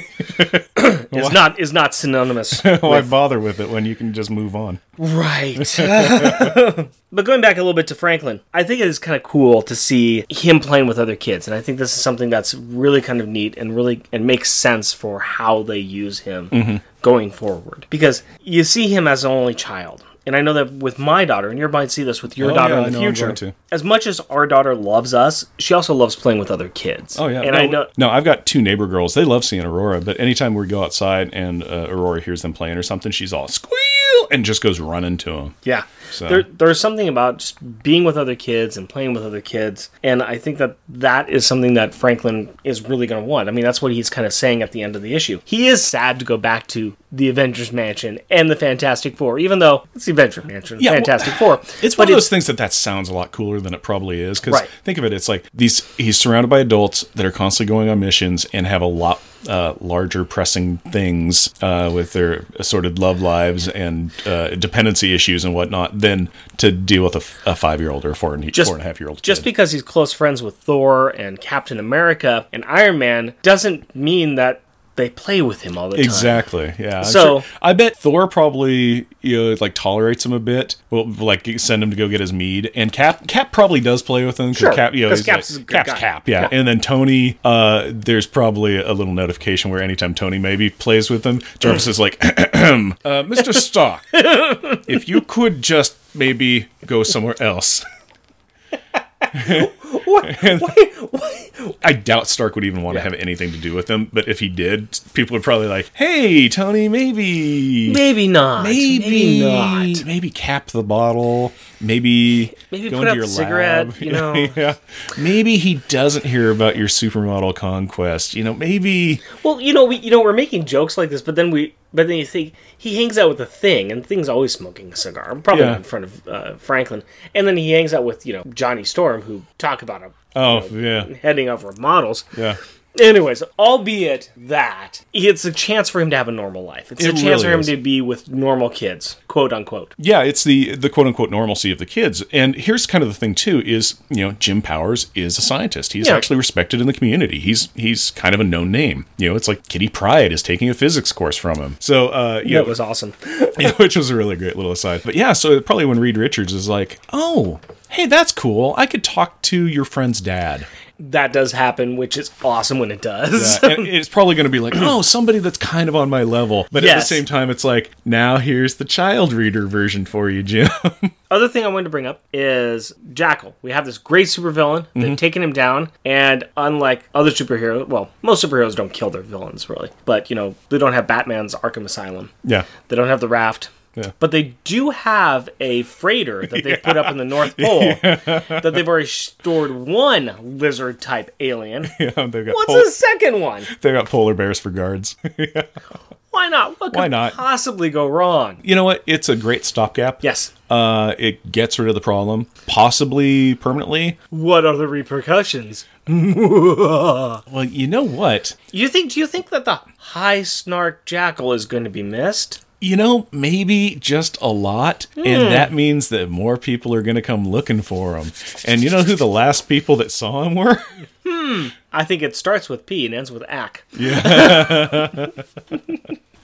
is not is not synonymous Why bother with it when you can just move on? Right. but going back a little bit to Franklin, I think it is kind of cool to see him playing with other kids, and I think this is something that's really kind of neat and really and makes sense for how they use him mm-hmm. going forward. Because you see him as an only child. And I know that with my daughter, and you might see this with your Oh, daughter yeah, in the future. to. As much as our daughter loves us, she also loves playing with other kids. Oh yeah, and no, I know No, I've got two neighbor girls. They love seeing Aurora, but anytime we go outside and uh, Aurora hears them playing or something, she's all squeal and just goes running to him. Yeah. So- There, there's something about just being with other kids and playing with other kids. And I think that that is something that Franklin is really going to want. I mean, that's what he's kind of saying at the end of the issue. He is sad to go back to the Avengers Mansion and the Fantastic Four, even though it's the Avengers Mansion, Yeah, well, Fantastic Four. It's one of those things that that sounds a lot cooler than it probably is. Because Right. think of it, it's like these. He's surrounded by adults that are constantly going on missions and have a lot uh, larger pressing things uh, with their assorted love lives and uh, dependency issues and whatnot than to deal with a five year old or a four and, just, four and a half year old. Just because he's close friends with Thor and Captain America and Iron Man doesn't mean that they play with him all the time. Exactly. Yeah. So- sure- I bet Thor probably you know like tolerates him a bit. Will like send him to go get his mead, and Cap Cap probably does play with him. 'cause Sure, Cap, you know, 'cause he's Cap's like- a good Cap's guy. Cap. Yeah. Yeah. And then Tony, uh, there's probably a little notification where anytime Tony maybe plays with him, Jarvis is like, uh, Mr. Stark, if you could just maybe go somewhere else. I doubt Stark would even want to have anything to do with them, but if he did, people would probably like, "Hey, Tony, maybe, Maybe not. maybe, not. maybe cap the bottle, maybe, Maybe go put into out your the cigarette, lab. you know. yeah, maybe he doesn't hear about your supermodel conquest. You know, maybe Well, you know, we you know we're making jokes like this, but then we but then you think he hangs out with the thing, and the thing's always smoking a cigar, probably Yeah. in front of uh, Franklin, and then he hangs out with you know Johnny Storm, who talk about him. oh yeah, heading over models. yeah. Anyways, albeit that it's a chance for him to have a normal life. It's a chance really for him is. to be with normal kids, quote unquote. Yeah, it's the the quote unquote normalcy of the kids. And here's kind of the thing too is, you know, Jim Powers is a scientist. He's Yeah. actually respected in the community. He's he's kind of a known name. You know, it's like Kitty Pryde is taking a physics course from him. So uh you Yeah, know, it was awesome. yeah, which was a really great little aside. But yeah, so probably when Reed Richards is like, "Oh, hey, that's cool. I could talk to your friend's dad." That does happen, which is awesome when it does. And it's probably going to be like, "Oh, somebody that's kind of on my level." But at the same time, it's like, "Now here's the child reader version for you, Jim." Other thing I wanted to bring up is Jackal. We have this great supervillain. Mm-hmm. Taken him down, and unlike other superheroes, well, most superheroes don't kill their villains really, but you know they don't have Batman's Arkham Asylum. yeah. They don't have the raft. Yeah. But they do have a freighter that they've put up in the North Pole that they've already stored one lizard type alien. Yeah, they've got What's pol- the second one? they've got polar bears for guards. Why not? What could Why not? possibly go wrong? you know what? It's a great stopgap. Yes. Uh, it gets rid of the problem, possibly permanently. What are the repercussions? Well, you know what? You think? Do you think that the high snark jackal is going to be missed? You know, maybe just a lot, and hmm. that means that more people are going to come looking for him. And you know who the last people that saw him were? Hmm. I think it starts with P and ends with Ack.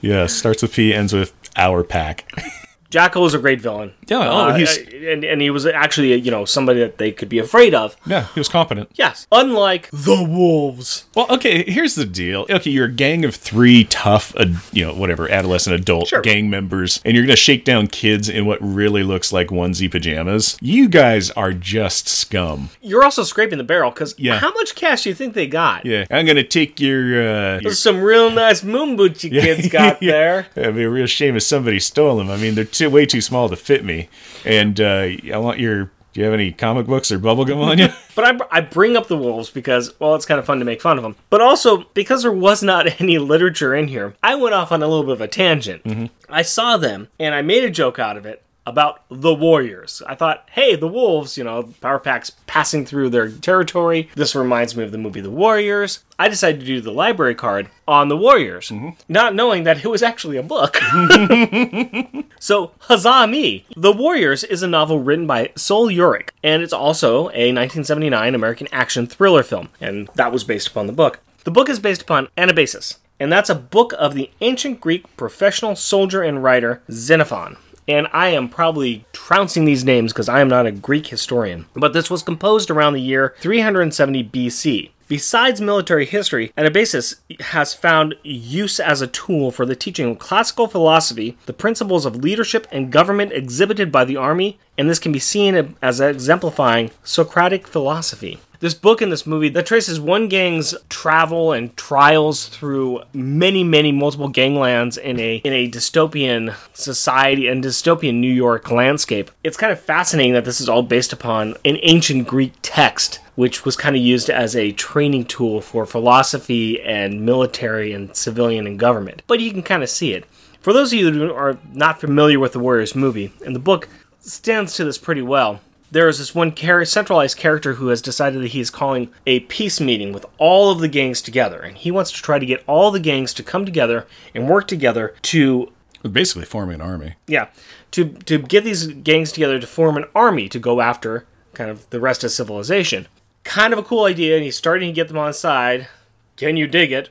yeah, starts with P, ends with our pack. Jackal is a great villain. Yeah, oh, Uh, he's- and and he was actually you know somebody that they could be afraid of. Yeah, he was competent. Yes, unlike the wolves. Well, okay, here's the deal. Okay, you're a gang of three tough, uh, you know, whatever, adolescent adult Sure. gang members, and you're going to shake down kids in what really looks like onesie pajamas. You guys are just scum. You're also scraping the barrel because Yeah. how much cash do you think they got? Yeah, I'm going to take your. Uh, your There's some real nice moon boots you kids got Yeah. there. It'd be a real shame if somebody stole them. I mean, they're too, way too small to fit me. And uh, I want your. Do you have any comic books or bubblegum on you? But I, I bring up the wolves because, well, it's kind of fun to make fun of them. But also, because there was not any literature in here, I went off on a little bit of a tangent. I saw them, and I made a joke out of it about the warriors. I thought, hey, the wolves, you know, Power Pack's passing through their territory. This reminds me of the movie The Warriors. I decided to do the library card on the warriors, mm-hmm. not knowing that it was actually a book. So, huzzah me! The Warriors is a novel written by Sol Yurick, and it's also a 1979 American action thriller film, and that was based upon the book. The book is based upon Anabasis, and that's a book of the ancient Greek professional soldier and writer Xenophon. And I am probably trouncing these names because I am not a Greek historian. But this was composed around the year 370 BC. Besides military history, Anabasis has found use as a tool for the teaching of classical philosophy, the principles of leadership and government exhibited by the army, and this can be seen as exemplifying Socratic philosophy. This book and this movie that traces one gang's travel and trials through many, many multiple ganglands in a in a dystopian society and dystopian New York landscape. It's kind of fascinating that this is all based upon an ancient Greek text which was kind of used as a training tool for philosophy and military and civilian and government. But you can kind of see it. For those of you who are not familiar with the Warriors movie, and the book stands to this pretty well, there is this one char- centralized character who has decided that he is calling a peace meeting with all of the gangs together, and he wants to try to get all the gangs to come together and work together to Basically, forming an army. yeah, to to get these gangs together to form an army to go after kind of the rest of civilization. Kind of a cool idea, and he's starting to get them on side. Can you dig it?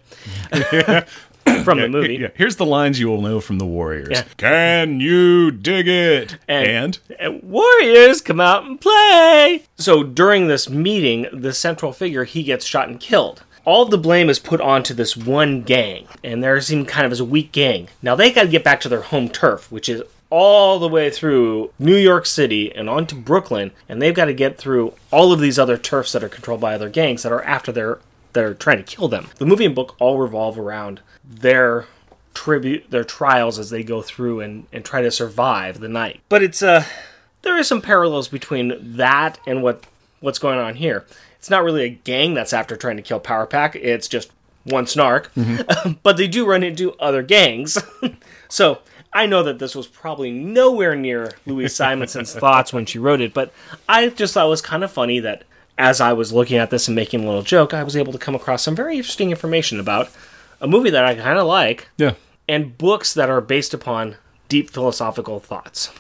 From the movie. Yeah, here's the lines you will know from the Warriors. Yeah. Can you dig it? And- And, And Warriors come out and play. So during this meeting, the central figure he gets shot and killed. All the blame is put onto this one gang, and they're seen kind of as a weak gang. Now they got to get back to their home turf, which is all the way through New York City and onto Brooklyn, and they've got to get through all of these other turfs that are controlled by other gangs that are after their that are trying to kill them. The movie and book all revolve around their tribute their trials as they go through and, and try to survive the night. But it's a uh there is some parallels between that and what what's going on here. It's not really a gang that's after trying to kill Power Pack. It's just one snark, but they do run into other gangs. so I know that this was probably nowhere near Louise Simonson's thoughts when she wrote it, but I just thought it was kind of funny that as I was looking at this and making a little joke, I was able to come across some very interesting information about a movie that I kind of like Yeah. and books that are based upon deep philosophical thoughts.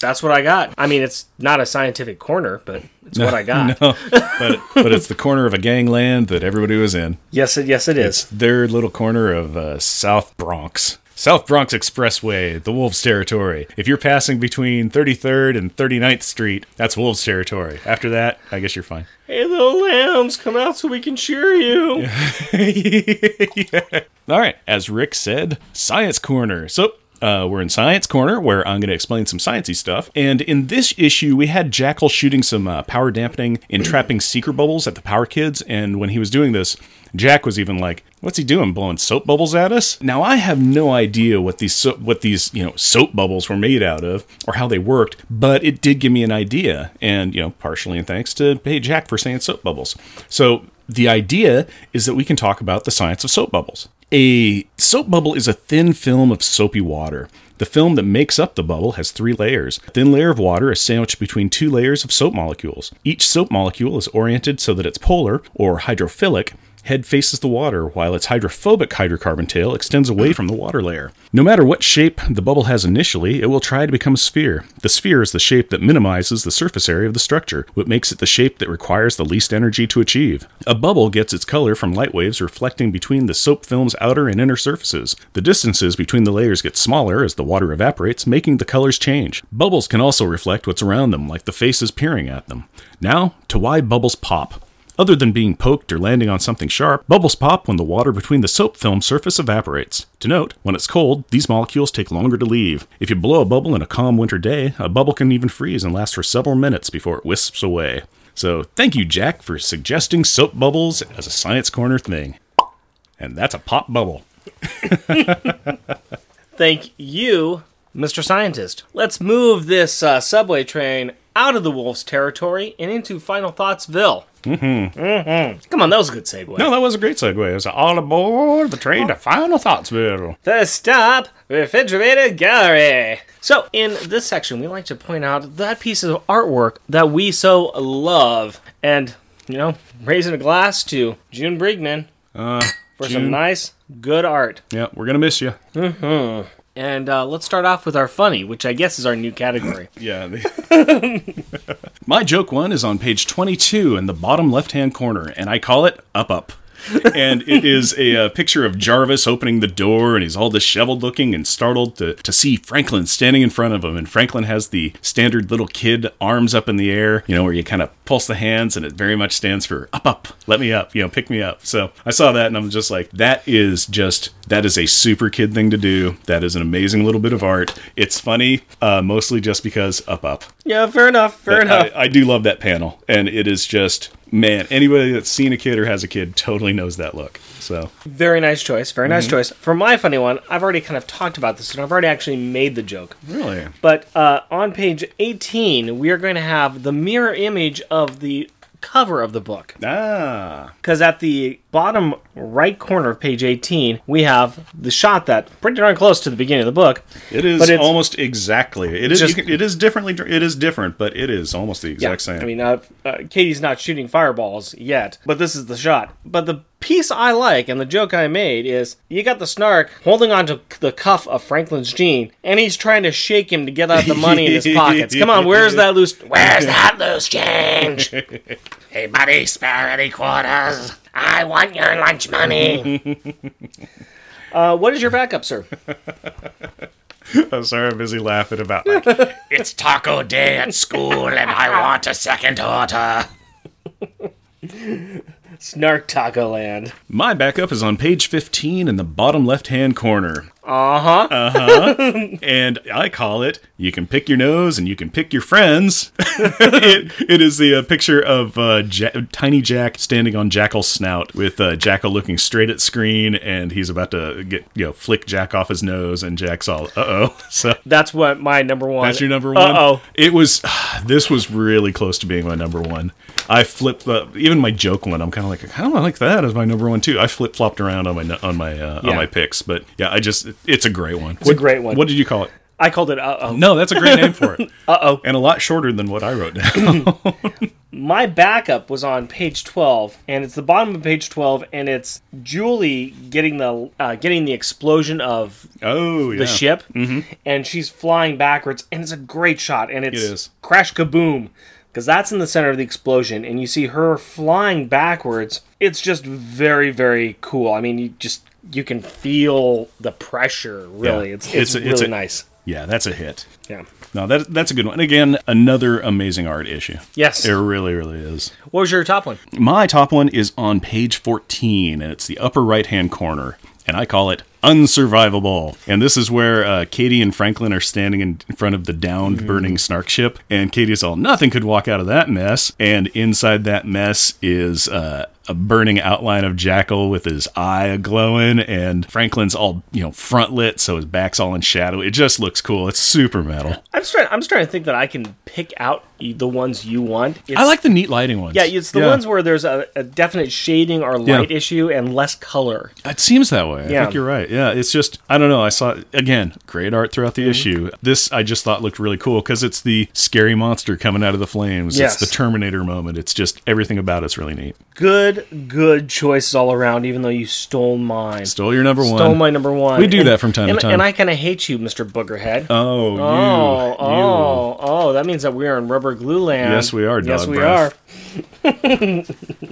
That's what I got. I mean, it's not a scientific corner, but it's what I got. No, but but it's the corner of a gangland that everybody was in. Yes, it, yes, it It's their little corner of uh, South Bronx. South Bronx Expressway, the Wolves territory. If you're passing between 33rd and 39th Street, that's Wolves territory. After that, I guess you're fine. Hey, little lambs, come out so we can cheer you. All right, as Rick said, Science Corner. So, uh, we're in Science Corner, where I'm going to explain some sciencey stuff. And in this issue, we had Jackal shooting some uh, power dampening and trapping seeker bubbles at the Power Kids. And when he was doing this, Jack was even like, "What's he doing? Blowing soap bubbles at us?" Now I have no idea what these so- what these you know soap bubbles were made out of or how they worked, but it did give me an idea, and you know partially in thanks to hey Jack for saying soap bubbles. So the idea is that we can talk about the science of soap bubbles. A soap bubble is a thin film of soapy water. The film that makes up the bubble has three layers. A thin layer of water is sandwiched between two layers of soap molecules. Each soap molecule is oriented so that its polar, or hydrophilic, head faces the water, while its hydrophobic hydrocarbon tail extends away from the water layer. No matter what shape the bubble has initially, it will try to become a sphere. The sphere is the shape that minimizes the surface area of the structure, what makes it the shape that requires the least energy to achieve. A bubble gets its color from light waves reflecting between the soap film's outer and inner surfaces. The distances between the layers get smaller as the water evaporates, making the colors change. Bubbles can also reflect what's around them, like the faces peering at them. Now, to why bubbles pop. Other than being poked or landing on something sharp, bubbles pop when the water between the soap film surface evaporates. To note, when it's cold, these molecules take longer to leave. If you blow a bubble in a calm winter day, a bubble can even freeze and last for several minutes before it wisps away. So, thank you, Jack, for suggesting soap bubbles as a science corner thing. And that's a pop bubble. Thank you, Mr. Scientist. Let's move this uh, subway train out of the Wolves territory and into Final Thoughtsville. Mm-hmm. Mm-hmm. Come on, that was a good segue. No, that was a great segue. It was all aboard the train to Final Thoughtsville. First stop, Refrigerated Gallery. So, in this section, we like to point out that piece of artwork that we so love. And, you know, raising a glass to June Brigman Uh, for June. some nice, good art. yeah, we're gonna miss you. And uh, let's start off with our funny, which I guess is our new category. Yeah. the- My joke one is on page 22 in the bottom left hand corner, and I call it Up Up. And it is a, uh picture of Jarvis opening the door, and he's all disheveled looking and startled to, to see Franklin standing in front of him. And Franklin has the standard little kid arms up in the air, you know, where you kind of pulse the hands, and it very much stands for up, up, let me up, you know, pick me up. So I saw that, and I'm just like, that is just, that is a super kid thing to do. That is an amazing little bit of art. It's funny, uh, mostly just because up, up. yeah, fair enough, fair But enough. I, I do love that panel, and it is just man. Anybody that's seen a kid or has a kid totally knows that look. So Very nice choice. Very Mm-hmm. nice choice. For my funny one, I've already kind of talked about this, and I've already actually made the joke. really, But uh, on page 18, we are going to have the mirror image of the cover of the book. ah, Because at the bottom right corner of page 18, we have the shot that pretty darn close to the beginning of the book. it is almost exactly. It is. Just- can, it is differently. It is different, but it is almost the exact same. I mean, uh, uh, Katie's not shooting fireballs yet, but this is the shot. But the piece I like and the joke I made is you got the snark holding onto the cuff of Franklin's jean, and he's trying to shake him to get out the money in his pockets. Come on, where's that loose? Where's that loose change? hey, buddy, spare any quarters? I want your lunch money. uh, what is your backup, sir? I'm sorry, I'm busy laughing about. Like, It's taco day at school and I want a second order. Snark Taco Land. my backup is on page 15 in the bottom left-hand corner. Uh huh. Uh huh. and I call it "You can pick your nose and you can pick your friends." it, it is the uh, picture of uh, ja- Tiny Jack standing on Jackal's snout, with uh, Jackal looking straight at screen, and he's about to get you know flick Jack off his nose, and Jack's all "Uh oh." So That's what my number one. that's your number one. Uh-oh. It was. This was really close to being my number one. I flipped uh, even my joke one. I'm kind of like, I don't like that as my number one too. I flip flopped around on my on my uh, Yeah. on my picks, but yeah, I just it's a great one. It's a great one. What did you call it? I called it uh oh. No, that's a great name for it. Uh oh. And a lot shorter than what I wrote down. My backup was on page 12, and it's the bottom of page 12, and it's Julie getting the uh, getting the explosion of oh, yeah. the ship, and she's flying backwards, and it's a great shot, and it's It is. crash kaboom, because that's in the center of the explosion, and you see her flying backwards. It's just very very cool. I mean, you just you can feel the pressure. Really, Yeah. it's it's, It's a- really it's a- nice. Yeah, that's a hit. Yeah. No, that that's a good one. And again, another amazing art issue. Yes. It really, really is. What was your top one? My top one is on page 14, and it's the upper right hand corner, and I call it Unsurvivable. And this is where uh, Katie and Franklin are standing in, front of the downed, burning Snark ship, and Katie's all, nothing could walk out of that mess. And inside that mess is uh, a burning outline of Jackal with his eye glowing, and Franklin's all, you know, front lit, so his back's all in shadow. It just looks cool. It's super metal. I'm just trying. I'm just trying to think that I can pick out the ones you want. It's, I like the neat lighting ones. Yeah, it's the ones where there's a, a definite shading or Yeah. light issue and less color. It seems that way. I Yeah. think you're right. Yeah, it's just I don't know. I saw again great art throughout Mm-hmm. the issue. This I just thought looked really cool because it's the scary monster coming out of the flames. Yes. It's the Terminator moment. It's just everything about it's really neat. Good, good choices all around. Even though you stole mine, Stole your number one, stole my number one. We do that from time to time. And I kind of hate you, Mister Boogerhead. oh, you, oh, oh you. oh, oh! That means that we are in rubber glue land. Yes, we are, Yes, we breath. are.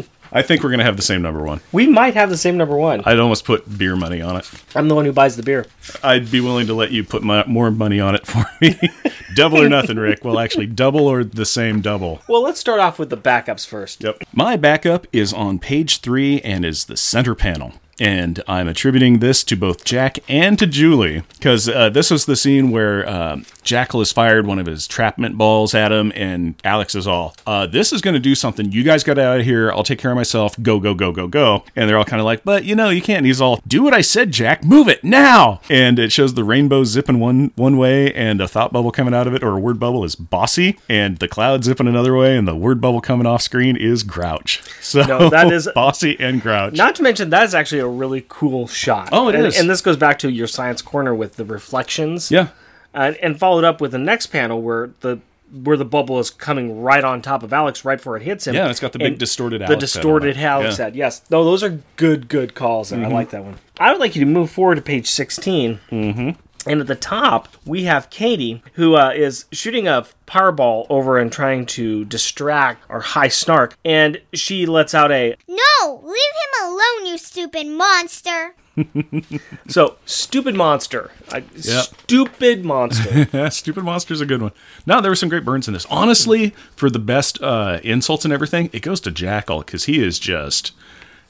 I think we're gonna have the same number one. We might have the same number one. I'd almost put beer money on it. I'm the one who buys the beer. I'd be willing to let you put my, more money on it for me. double or nothing, Rick. Well, actually, double or the same double. Well, let's start off with the backups first. Yep. My backup is on page three and is the center panel. And I'm attributing this to both Jack and to Julie because uh, this was the scene where uh, Jackal has fired one of his trapment balls at him, and Alex is all, uh, "This is going to do something. You guys got out of here. I'll take care of myself. Go, go, go, go, go." And they're all kind of like, "But you know, you can't." And he's all, "Do what I said, Jack. Move it now!" And it shows the rainbow zipping one one way, and a thought bubble coming out of it, or a word bubble is bossy, and the cloud zipping another way, and the word bubble coming off screen is Grouch. So No, that is- bossy and Grouch. Not to mention that is actually a really cool shot. Oh, it it is. And this goes back to your science corner with the reflections. yeah. and, and followed up with the next panel where the where the bubble is coming right on top of Alex right before it hits him. Yeah, it's got the big And distorted the Alex on distorted. Alex head. Yes, no, those are good good calls, and I like that one. I would like you to move forward to page 16 Mm-hmm. And at the top, we have Katie, who uh, is shooting a powerball over and trying to distract our high snark, and she lets out a No, leave him alone, you stupid monster. so stupid monster, a Yeah. stupid monster. Yeah, Stupid Monster's a good one. Now, there were some great burns in this. Honestly, for the best uh, insults and everything, it goes to Jackal because he is just.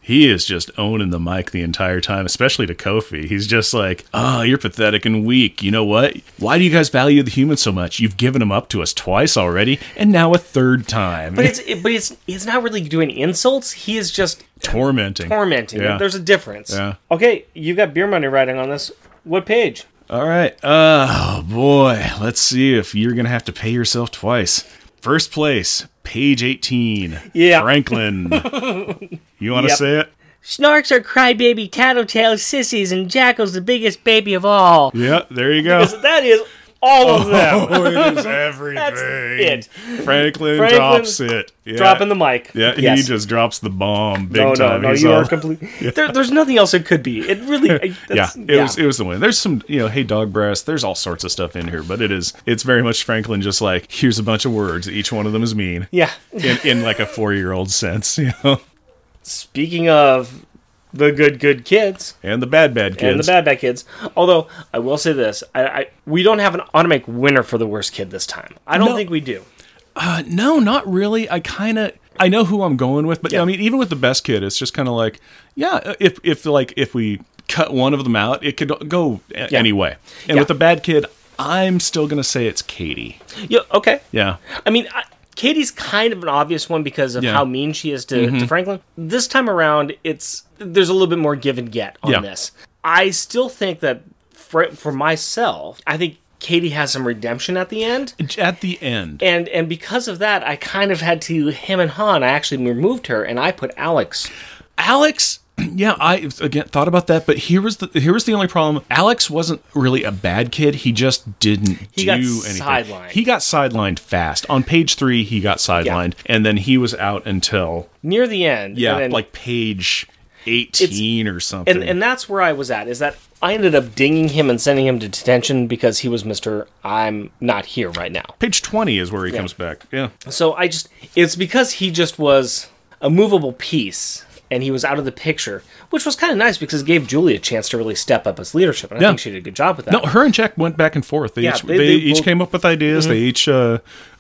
He is just owning the mic the entire time, especially to Kofi. He's just like, oh, you're pathetic and weak. You know what? Why do you guys value the humans so much? You've given them up to us twice already, and now a third time. But it's it, but it's it's not really doing insults. He is just tormenting. tormenting. Yeah. There's a difference. Yeah. Okay, you've got beer money writing on this. What page? All right. Oh boy. Let's see if you're gonna have to pay yourself twice. First place, page 18. Yeah. Franklin. you want to Yep. say it? Snarks are crybaby, tattletale sissies, and Jackal's the biggest baby of all. Yeah. There you go. That is all of oh, them. Oh, it is everything. That's it. Franklin, Franklin drops it. Yeah. Dropping the mic. Yeah, he just drops the bomb big No, no, time. no. He's You all- are complete. There, there's nothing else it could be. It really. Yeah, it was it was the win. There's some you know, hey dog breast. There's all sorts of stuff in here, but it is it's very much Franklin. Just like here's a bunch of words. Each one of them is mean. Yeah. in, in like a four year old sense, you know, Speaking of the good, good kids. and the bad bad kids. and the bad bad kids. Although I will say this, I, I we don't have an automatic winner for the worst kid this time. I don't No. think we do. Uh, no, not really. I kind of I know who I'm going with, but Yeah. I mean, even with the best kid, it's just kind of like, yeah, if if like if we cut one of them out, it could go Yeah. anyway. And Yeah. with the bad kid, I'm still gonna say it's Katie. Yeah, okay. Yeah, I mean, I, Katie's kind of an obvious one because of Yeah. Mm-hmm. how mean she is to, to Franklin. This time around, it's there's a little bit more give and get on Yeah. this. I still think that for, for myself, I think Katie has some redemption at the end. at the end. And and because of that, I kind of had to him and Han. I actually removed her and I put Alex. Alex, Yeah, I again thought about that, but here was the here was the only problem. Alex wasn't really a bad kid. He just didn't He do got anything. sidelined. He got sidelined fast. On page three, he got sidelined, and then he was out until Near the end, yeah, then- like page eighteen or something. and and that's where I was at. Is that I ended up dinging him and sending him to detention because he was Mister. I'm not here right now. page twenty is where he comes back. Yeah, So I just it's because he just was a movable piece and he was out of the picture, which was kind of nice because it gave Julie a chance to really step up as leadership, and I think she did a good job with that. no, her and Jack went back and forth. They Yeah, each, they- they, they each both- came up with ideas. They each uh,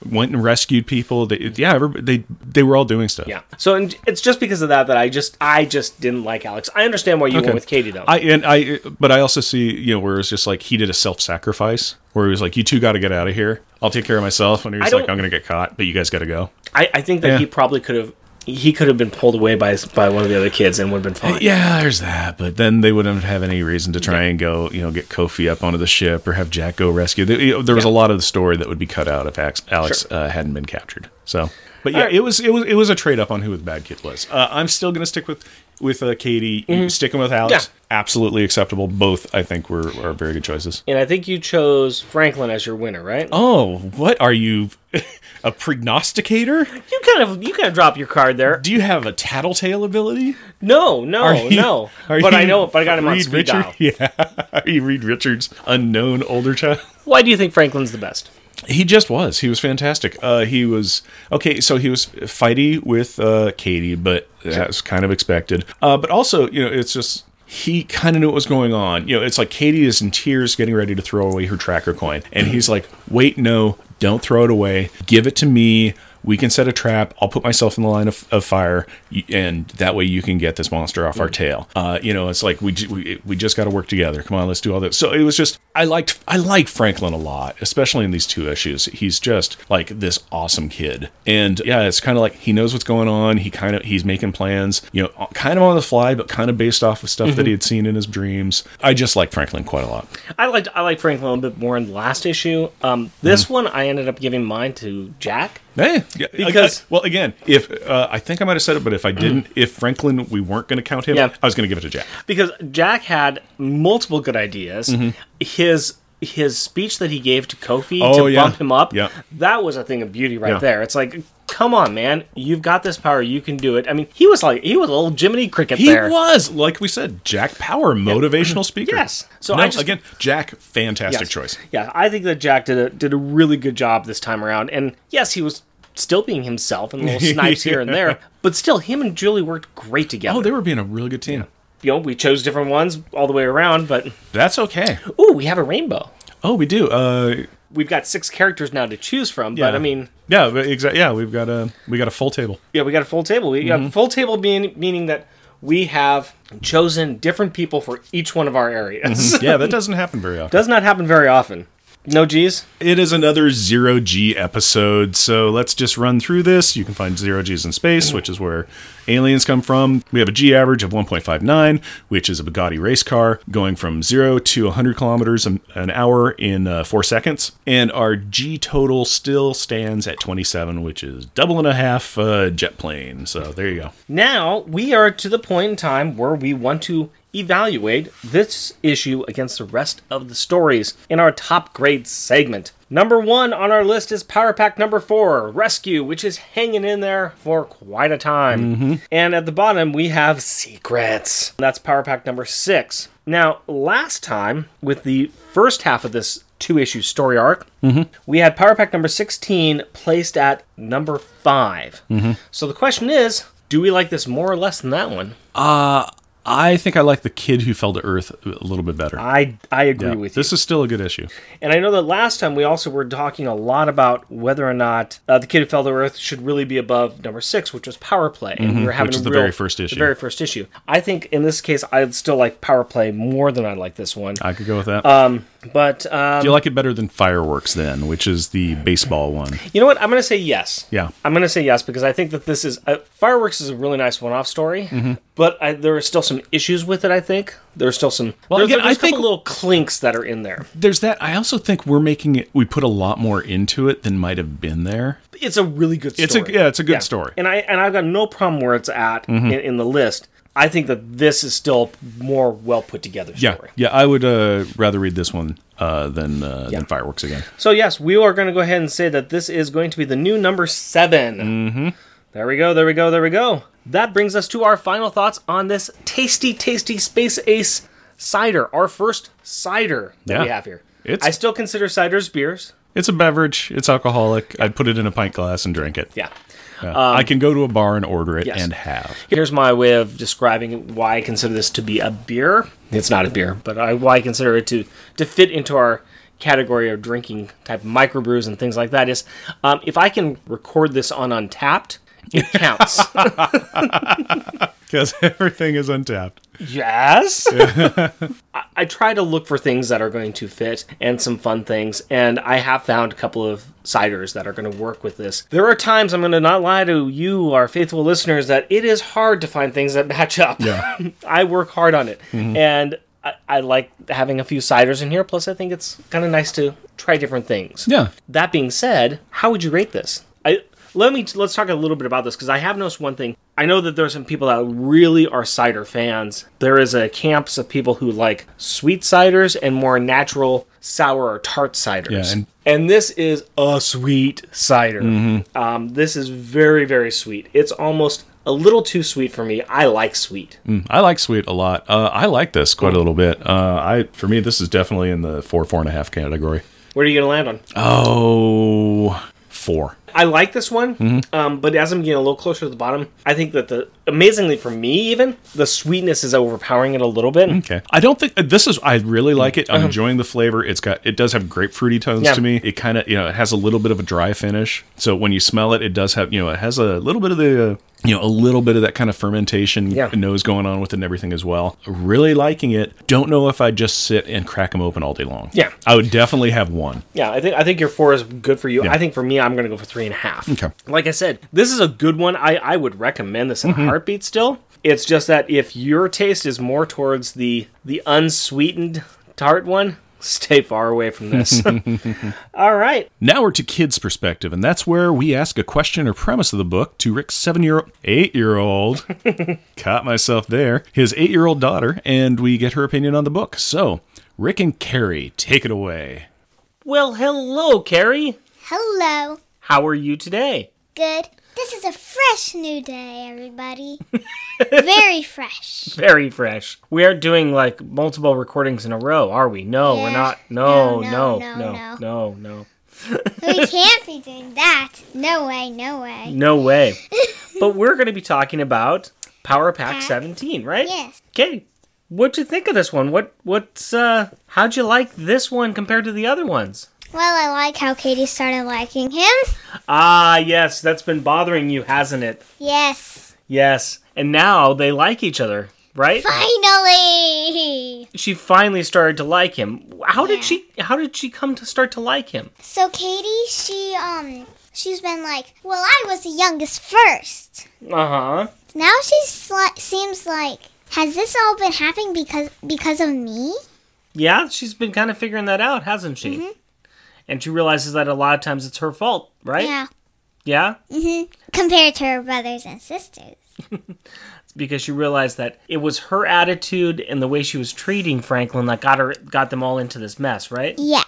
went and rescued people. They, yeah, they they were all doing stuff. Yeah. So and it's just because of that that I just I just didn't like Alex. I understand why you went with Katie though. I and I, but I also see you know where it's just like he did a self sacrifice where he was like, "You two got to get out of here. I'll take care of myself." And he was like, "I'm gonna get caught, but you guys got to go." I, I think that Yeah. he probably could have he could have been pulled away by by one of the other kids and would have been fine. Yeah, there's that. But then they wouldn't have any reason to try and go, you know, get Kofi up onto the ship or have Jack go rescue. There, you know, there was a lot of the story that would be cut out if Alex uh, hadn't been captured. So, but yeah, right. it was it was it was a trade up on who the bad kid was. Uh, I'm still gonna stick with with uh, Katie. You Sticking with Alex, Mm-hmm. Yeah. absolutely acceptable. Both I think were are very good choices. And I think you chose Franklin as your winner, right? Oh, what are you? A prognosticator? You kind of you kind of drop your card there. Do you have a tattletale ability? No, no, you- no. But I know if I got him on Reed speed Richard? dial. Yeah, Are you Reed Richards' unknown older child. Why do you think Franklin's the best? He just was. He was fantastic. Uh, he was okay. So he was fighty with uh, Katie, but that's kind of expected. Uh, but also, you know, it's just he kind of knew what was going on. You know, it's like Katie is in tears, getting ready to throw away her tracker coin, and he's like, "Wait, no, don't throw it away. Give it to me." We can set a trap. I'll put myself in the line of, of fire, and that way you can get this monster off our tail. Uh, you know, it's like we we, we just got to work together. Come on, let's do all this. So it was just I liked I liked Franklin a lot, especially in these two issues. He's just like this awesome kid, and yeah, it's kind of like he knows what's going on. He kind of he's making plans, you know, kind of on the fly, but kind of based off of stuff that he had seen in his dreams. I just like Franklin quite a lot. I liked I liked Franklin a little bit more in the last issue. Um, this one I ended up giving mine to Jack. Hey, yeah, Because- I- I- well, again, if uh, I think I might have said it, but if I didn't, if Franklin, we weren't going to count him, Yeah. I was going to give it to Jack. because Jack had multiple good ideas. Mm-hmm. His his speech that he gave to Kofi Oh, to yeah. bump him up, Yeah. that was a thing of beauty right Yeah. there. It's like, come on, man, you've got this power, you can do it. I mean, he was like he was a little Jiminy Cricket He there. was, like we said, Jack Power, motivational speaker. Yes. So no, I just- again, Jack, fantastic Yes. choice. Yeah, I think that Jack did a did a really good job this time around. And yes, he was still being himself and little snipes here and there, but still, him and Julie worked great together. Oh, they were being a really good team. you know, we chose different ones all the way around, but That's okay. ooh, we have a rainbow. Oh, we do. Uh, We've got six characters now to choose from, yeah. but I mean, yeah, exactly. Yeah, we've got a we got a full table. yeah, we got a full table. We Mm-hmm. got a full table being meaning that we have chosen different people for each one of our areas. Yeah, that doesn't happen very often. Does not happen very often. No G's. It is another zero G episode, so let's just run through this. You can find zero G's in space, which is where aliens come from. We have a G average of 1.59, which is a Bugatti race car going from zero to 100 kilometers an hour in uh, four seconds. And our G total still stands at 27, which is double and a half uh, jet plane. So there you go. Now we are to the point in time where we want to evaluate this issue against the rest of the stories in our top grade segment. Number one on our list is Power Pack number four, Rescue, which is hanging in there for quite a time. Mm-hmm. And at the bottom, we have Secrets. That's Power Pack number six. Now, last time, with the first half of this two issue story arc, mm-hmm. we had Power Pack number 16 placed at number 5. Mm-hmm. So the question is do we like this more or less than that one? Uh, I think I like the kid who fell to Earth a little bit better. I, I agree with you. this is still a good issue. And I know that last time we also were talking a lot about whether or not uh, the kid who fell to earth should really be above number six, which was power play. And we were having Mm-hmm. is the real- very first issue. The very first issue. I think in this case, I'd still like power play more than I like this one. I could go with that. But um, Do you like it better than Fireworks then, which is the baseball one? you know what? I'm going to say yes. Yeah. I'm going to say yes because I think that this is uh, fireworks is a really nice one-off story, Mm-hmm. but I, there are still some issues with it. I think there are still some. Well, there's, again, there's I a couple think- little clinks that are in there. There's that. I also think we're making it. We put a lot more into it than might have been there. It's a really good story. It's a- yeah, it's a good story. and I and I've got no problem where it's at in, in the list. I think that this is still more well put together Yeah, yeah. I would uh, rather read this one uh, than uh, Yeah. than Fireworks again. So yes, we are going to go ahead and say that this is going to be the new number 7 Mm-hmm. There we go. There we go. There we go. That brings us to our final thoughts on this tasty, tasty Space Ace cider. Our first cider that Yeah. we have here. It's- I still consider ciders beers. It's a beverage. It's alcoholic. I'd put it in a pint glass and drink it. Yeah. Yeah. I can go to a bar and order it yes. and have. Here's my way of describing why I consider this to be a beer. It's not a beer, but I, why I consider it to to fit into our category of drinking type of microbrews and things like that is um, if I can record this on Untappd, it counts. Because everything is untapped. yes. I, I try to look for things that are going to fit and some fun things, and I have found a couple of ciders that are going to work with this. There are times I'm going to not lie to you, our faithful listeners, that it is hard to find things that match up. Yeah. I work hard on it, mm-hmm. and I, I like having a few ciders in here. Plus, I think it's kind of nice to try different things. Yeah. That being said, how would you rate this? I let me let's talk a little bit about this because I have noticed one thing. I know that there's some people that really are cider fans. There is a camps of people who like sweet ciders and more natural sour or tart ciders. Yeah, and- and this is a sweet cider. Um, this is very very sweet. It's almost a little too sweet for me. I like sweet. Mm, I like sweet a lot. Uh, I like this quite a little bit. Uh, I for me, this is definitely in the four four and a half category. Where are you gonna land on? Oh, four. I like this one, um, but as I'm getting a little closer to the bottom, I think that the amazingly for me even the sweetness is overpowering it a little bit. Okay. I don't think this is. I really like it. I'm enjoying the flavor. It's got. It does have grapefruity tones Yeah. to me. It kind of you know it has a little bit of a dry finish. So when you smell it, it does have you know it has a little bit of the. Uh, you know, a little bit of that kind of fermentation Yeah. nose going on with it and everything as well. Really liking it. Don't know if I'd just sit and crack them open all day long. Yeah. I would definitely have one. Yeah, I think I think your four is good for you. Yeah. I think for me, I'm going to go for three and a half. Okay. Like I said, this is a good one. I I would recommend this in a mm-hmm. heartbeat. Still, it's just that if your taste is more towards the the unsweetened tart one, stay far away from this. All right. Now we're to kids' perspective, and that's where we ask a question or premise of the book to Rick's seven year eight year old. caught myself there. His eight year old daughter, and we get her opinion on the book. So, Rick and Carrie, take it away. Well, hello, Carrie. Hello. How are you today? Good. This is a fresh new day, everybody. Very fresh. Very fresh. We aren't doing like multiple recordings in a row, are we? No, we're not. No, No, no, no, no, no, no, no. we can't be doing that. No way, no way. No way. but we're going to be talking about Power Pack Pack. 17, right? Yes. Okay. What'd you think of this one? What what's uh how'd you like this one compared to the other ones? Well, I like how Katie started liking him. Ah, yes, that's been bothering you, hasn't it? Yes. Yes. And now they like each other, right? Finally. She finally started to like him. How did she how did she come to start to like him? So Katie, she um, she's been like, well, I was the youngest first. Uh-huh. Now she sli- seems like, has this all been happening because because of me? Yeah, she's been kind of figuring that out, hasn't she? And she realizes that a lot of times it's her fault, right? Yeah. Yeah? Mhm. Compared to her brothers and sisters. because she realized that it was her attitude and the way she was treating Franklin that got her got them all into this mess, right? Yeah.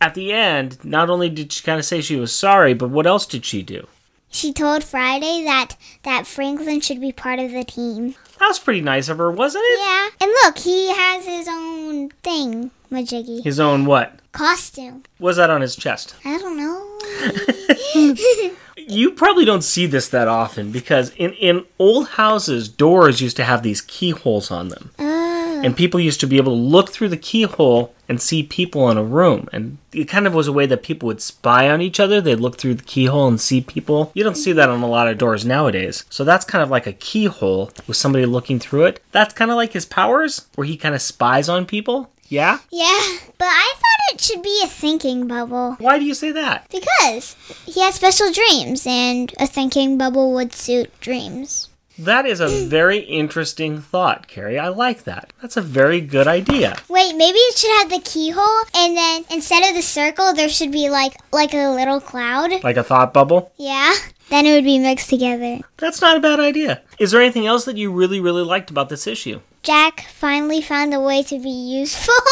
At the end, not only did she kind of say she was sorry, but what else did she do? She told Friday that that Franklin should be part of the team. That was pretty nice of her, wasn't it? Yeah. And look, he has his own thing, Majiggy. His own what? Costume. Was that on his chest? I don't know. You probably don't see this that often because in, in old houses, doors used to have these keyholes on them. Oh. And people used to be able to look through the keyhole and see people in a room. And it kind of was a way that people would spy on each other. They'd look through the keyhole and see people. You don't see that on a lot of doors nowadays. So that's kind of like a keyhole with somebody looking through it. That's kind of like his powers, where he kind of spies on people. Yeah? Yeah, but I thought it should be a thinking bubble. Why do you say that? Because he has special dreams, and a thinking bubble would suit dreams. That is a very interesting thought, Carrie. I like that. That's a very good idea. Wait, maybe it should have the keyhole, and then instead of the circle, there should be like like a little cloud. Like a thought bubble? Yeah, Then it would be mixed together. That's not a bad idea. Is there anything else that you really, really liked about this issue? Jack finally found a way to be useful.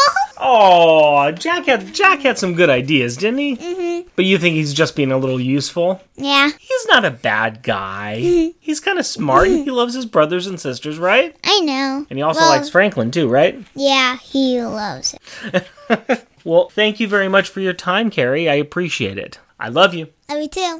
Oh, Jack had Jack had some good ideas, didn't he? Mm-hmm. But you think he's just being a little useful? yeah, He's not a bad guy. he's kind of smart. and he loves his brothers and sisters, right? I know. And he also Well, likes Franklin too, right? Yeah, he loves it. Well, thank you very much for your time, Carrie. I appreciate it. I love you. Love you too.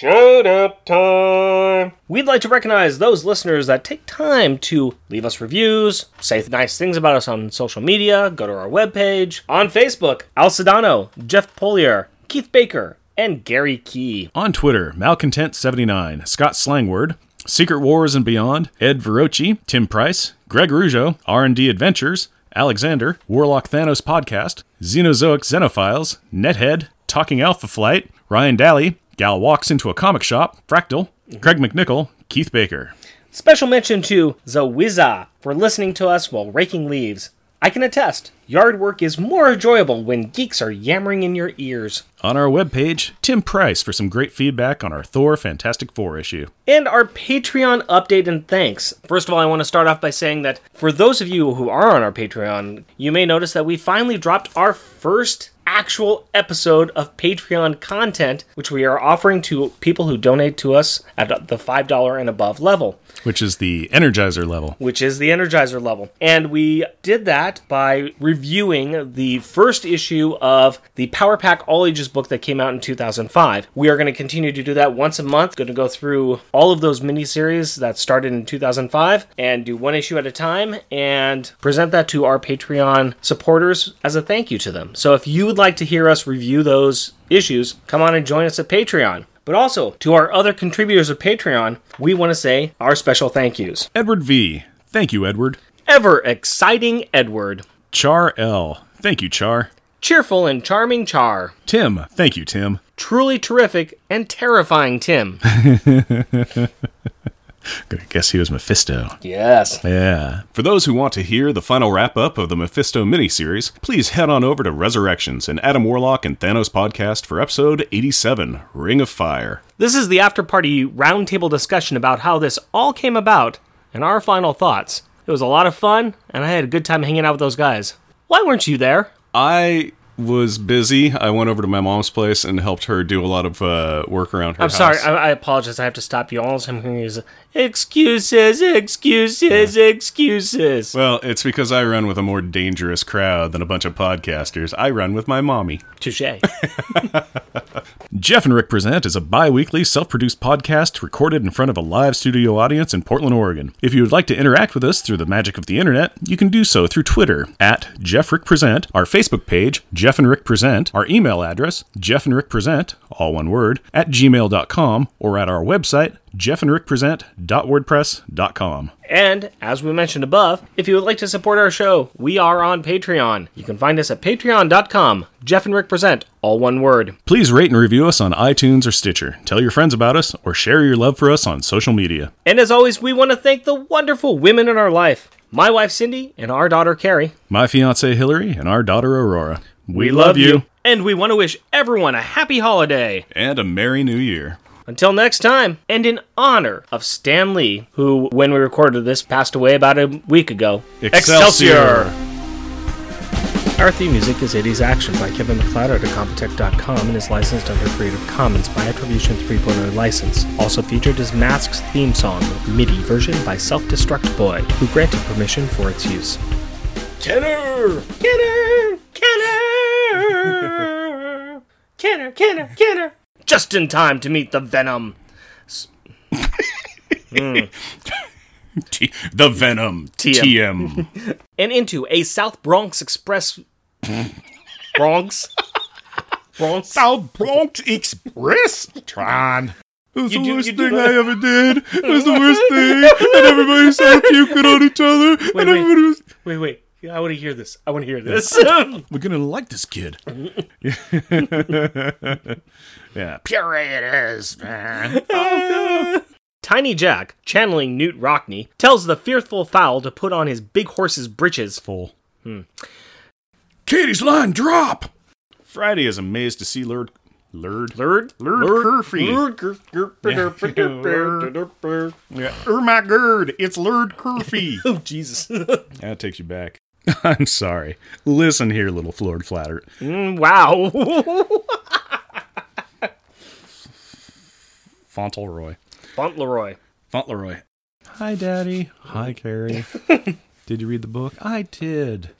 Shut up time. We'd like to recognize those listeners that take time to leave us reviews, say nice things about us on social media, go to our webpage, on Facebook, Al Sedano, Jeff Polier, Keith Baker, and Gary Key. On Twitter, Malcontent79, Scott Slangword, Secret Wars and Beyond, Ed Veroci, Tim Price, Greg Rougeau, R&D Adventures, Alexander, Warlock Thanos Podcast, Xenozoic Xenophiles, Nethead, Talking Alpha Flight, Ryan Daly, Gal Walks Into a Comic Shop, Fractal, Craig McNichol, Keith Baker. Special mention to Zawiza for listening to us while raking leaves. I can attest, yard work is more enjoyable when geeks are yammering in your ears. On our webpage, Tim Price for some great feedback on our Thor Fantastic Four issue. and our Patreon update and thanks. First of all, I want to start off by saying that for those of you who are on our Patreon, you may notice that we finally dropped our first actual episode of Patreon content, which we are offering to people who donate to us at the $5 and above level which is the Energizer level. which is the Energizer level. And we did that by reviewing the first issue of the Power Pack All Ages book that came out in 2005. We are going to continue to do that once a month. Going to go through all of those miniseries that started in 2005 and do one issue at a time and present that to our Patreon supporters as a thank you to them. So if you would like to hear us review those issues, come on and join us at Patreon. But also, to our other contributors of Patreon, we want to say our special thank yous. Edward V. Thank you, Edward. Ever exciting Edward. Char L. Thank you, Char. Cheerful and charming Char. Tim. Thank you, Tim. Truly terrific and terrifying Tim. Gonna guess he was Mephisto. yes. Yeah. For those who want to hear the final wrap up of the Mephisto miniseries, please head on over to Resurrections and Adam Warlock and Thanos podcast for episode 87 Ring of Fire. This is the after party roundtable discussion about how this all came about and our final thoughts. It was a lot of fun, and I had a good time hanging out with those guys. Why weren't you there? I was busy. I went over to my mom's place and helped her do a lot of uh, work around her I'm house. sorry. I, I apologize. I have to stop you. All I'm hearing is excuses, excuses, excuses. well, it's because I run with a more dangerous crowd than a bunch of podcasters. I run with my mommy. Touche. Jeff and Rick Present is a bi weekly self produced podcast recorded in front of a live studio audience in Portland, Oregon. If you would like to interact with us through the magic of the internet, you can do so through Twitter at Jeff Rick Present, our Facebook page, Jeff and Rick Present, our email address, Jeff and Rick Present, all one word, at gmail.com, or at our website, jeffandrickpresent.wordpress.com. And as we mentioned above, if you would like to support our show, we are on Patreon. You can find us at patreon.com. Jeff and Rick present, all one word. Please rate and review us on iTunes or Stitcher. Tell your friends about us, or share your love for us on social media. And as always, we want to thank the wonderful women in our life my wife Cindy and our daughter Carrie. My fiance Hillary and our daughter Aurora. We, love you. And we want to wish everyone a happy holiday. And a Merry New Year. Until next time, and in honor of Stan Lee, who, when we recorded this, passed away about a week ago. Excelsior! Our theme music is 80s Action by Kevin MacLeod at Incompetech.com and is licensed under Creative Commons by Attribution 3.0 license. Also featured is Mask's theme song, MIDI version by Self Destruct Boy, who granted permission for its use. Kenner! Kenner! Kenner! Kenner, Kenner, Kenner! Just in time to meet the Venom. T- the Venom. TM. TM. and into a South Bronx Express. Bronx? Bronx? South Bronx Express. Tron. It was You the do- worst do thing. I ever did. It was the worst thing. And everybody started puking on each other. Wait, and everybody was. Wait, wait. I want to hear this. I want to hear this. We're gonna like this kid. yeah. Pure it is, man. Oh, no. Tiny Jack, channeling Knute Rockne, tells the fearful fowl to put on his big horse's breeches. Full. Katie's line drop. Friday is amazed to see Lord Lurd. Lurd? Lurd Curfy. Lurd Curfy. Yeah. Er, my gird, it's Lurd Curfy. Oh, Jesus. that takes you back. I'm sorry. Listen here, little Floored Flatter. Mm, wow. Fauntleroy. Fauntleroy. Fauntleroy. Hi, Daddy. Hi, Carrie. did you read the book? I did.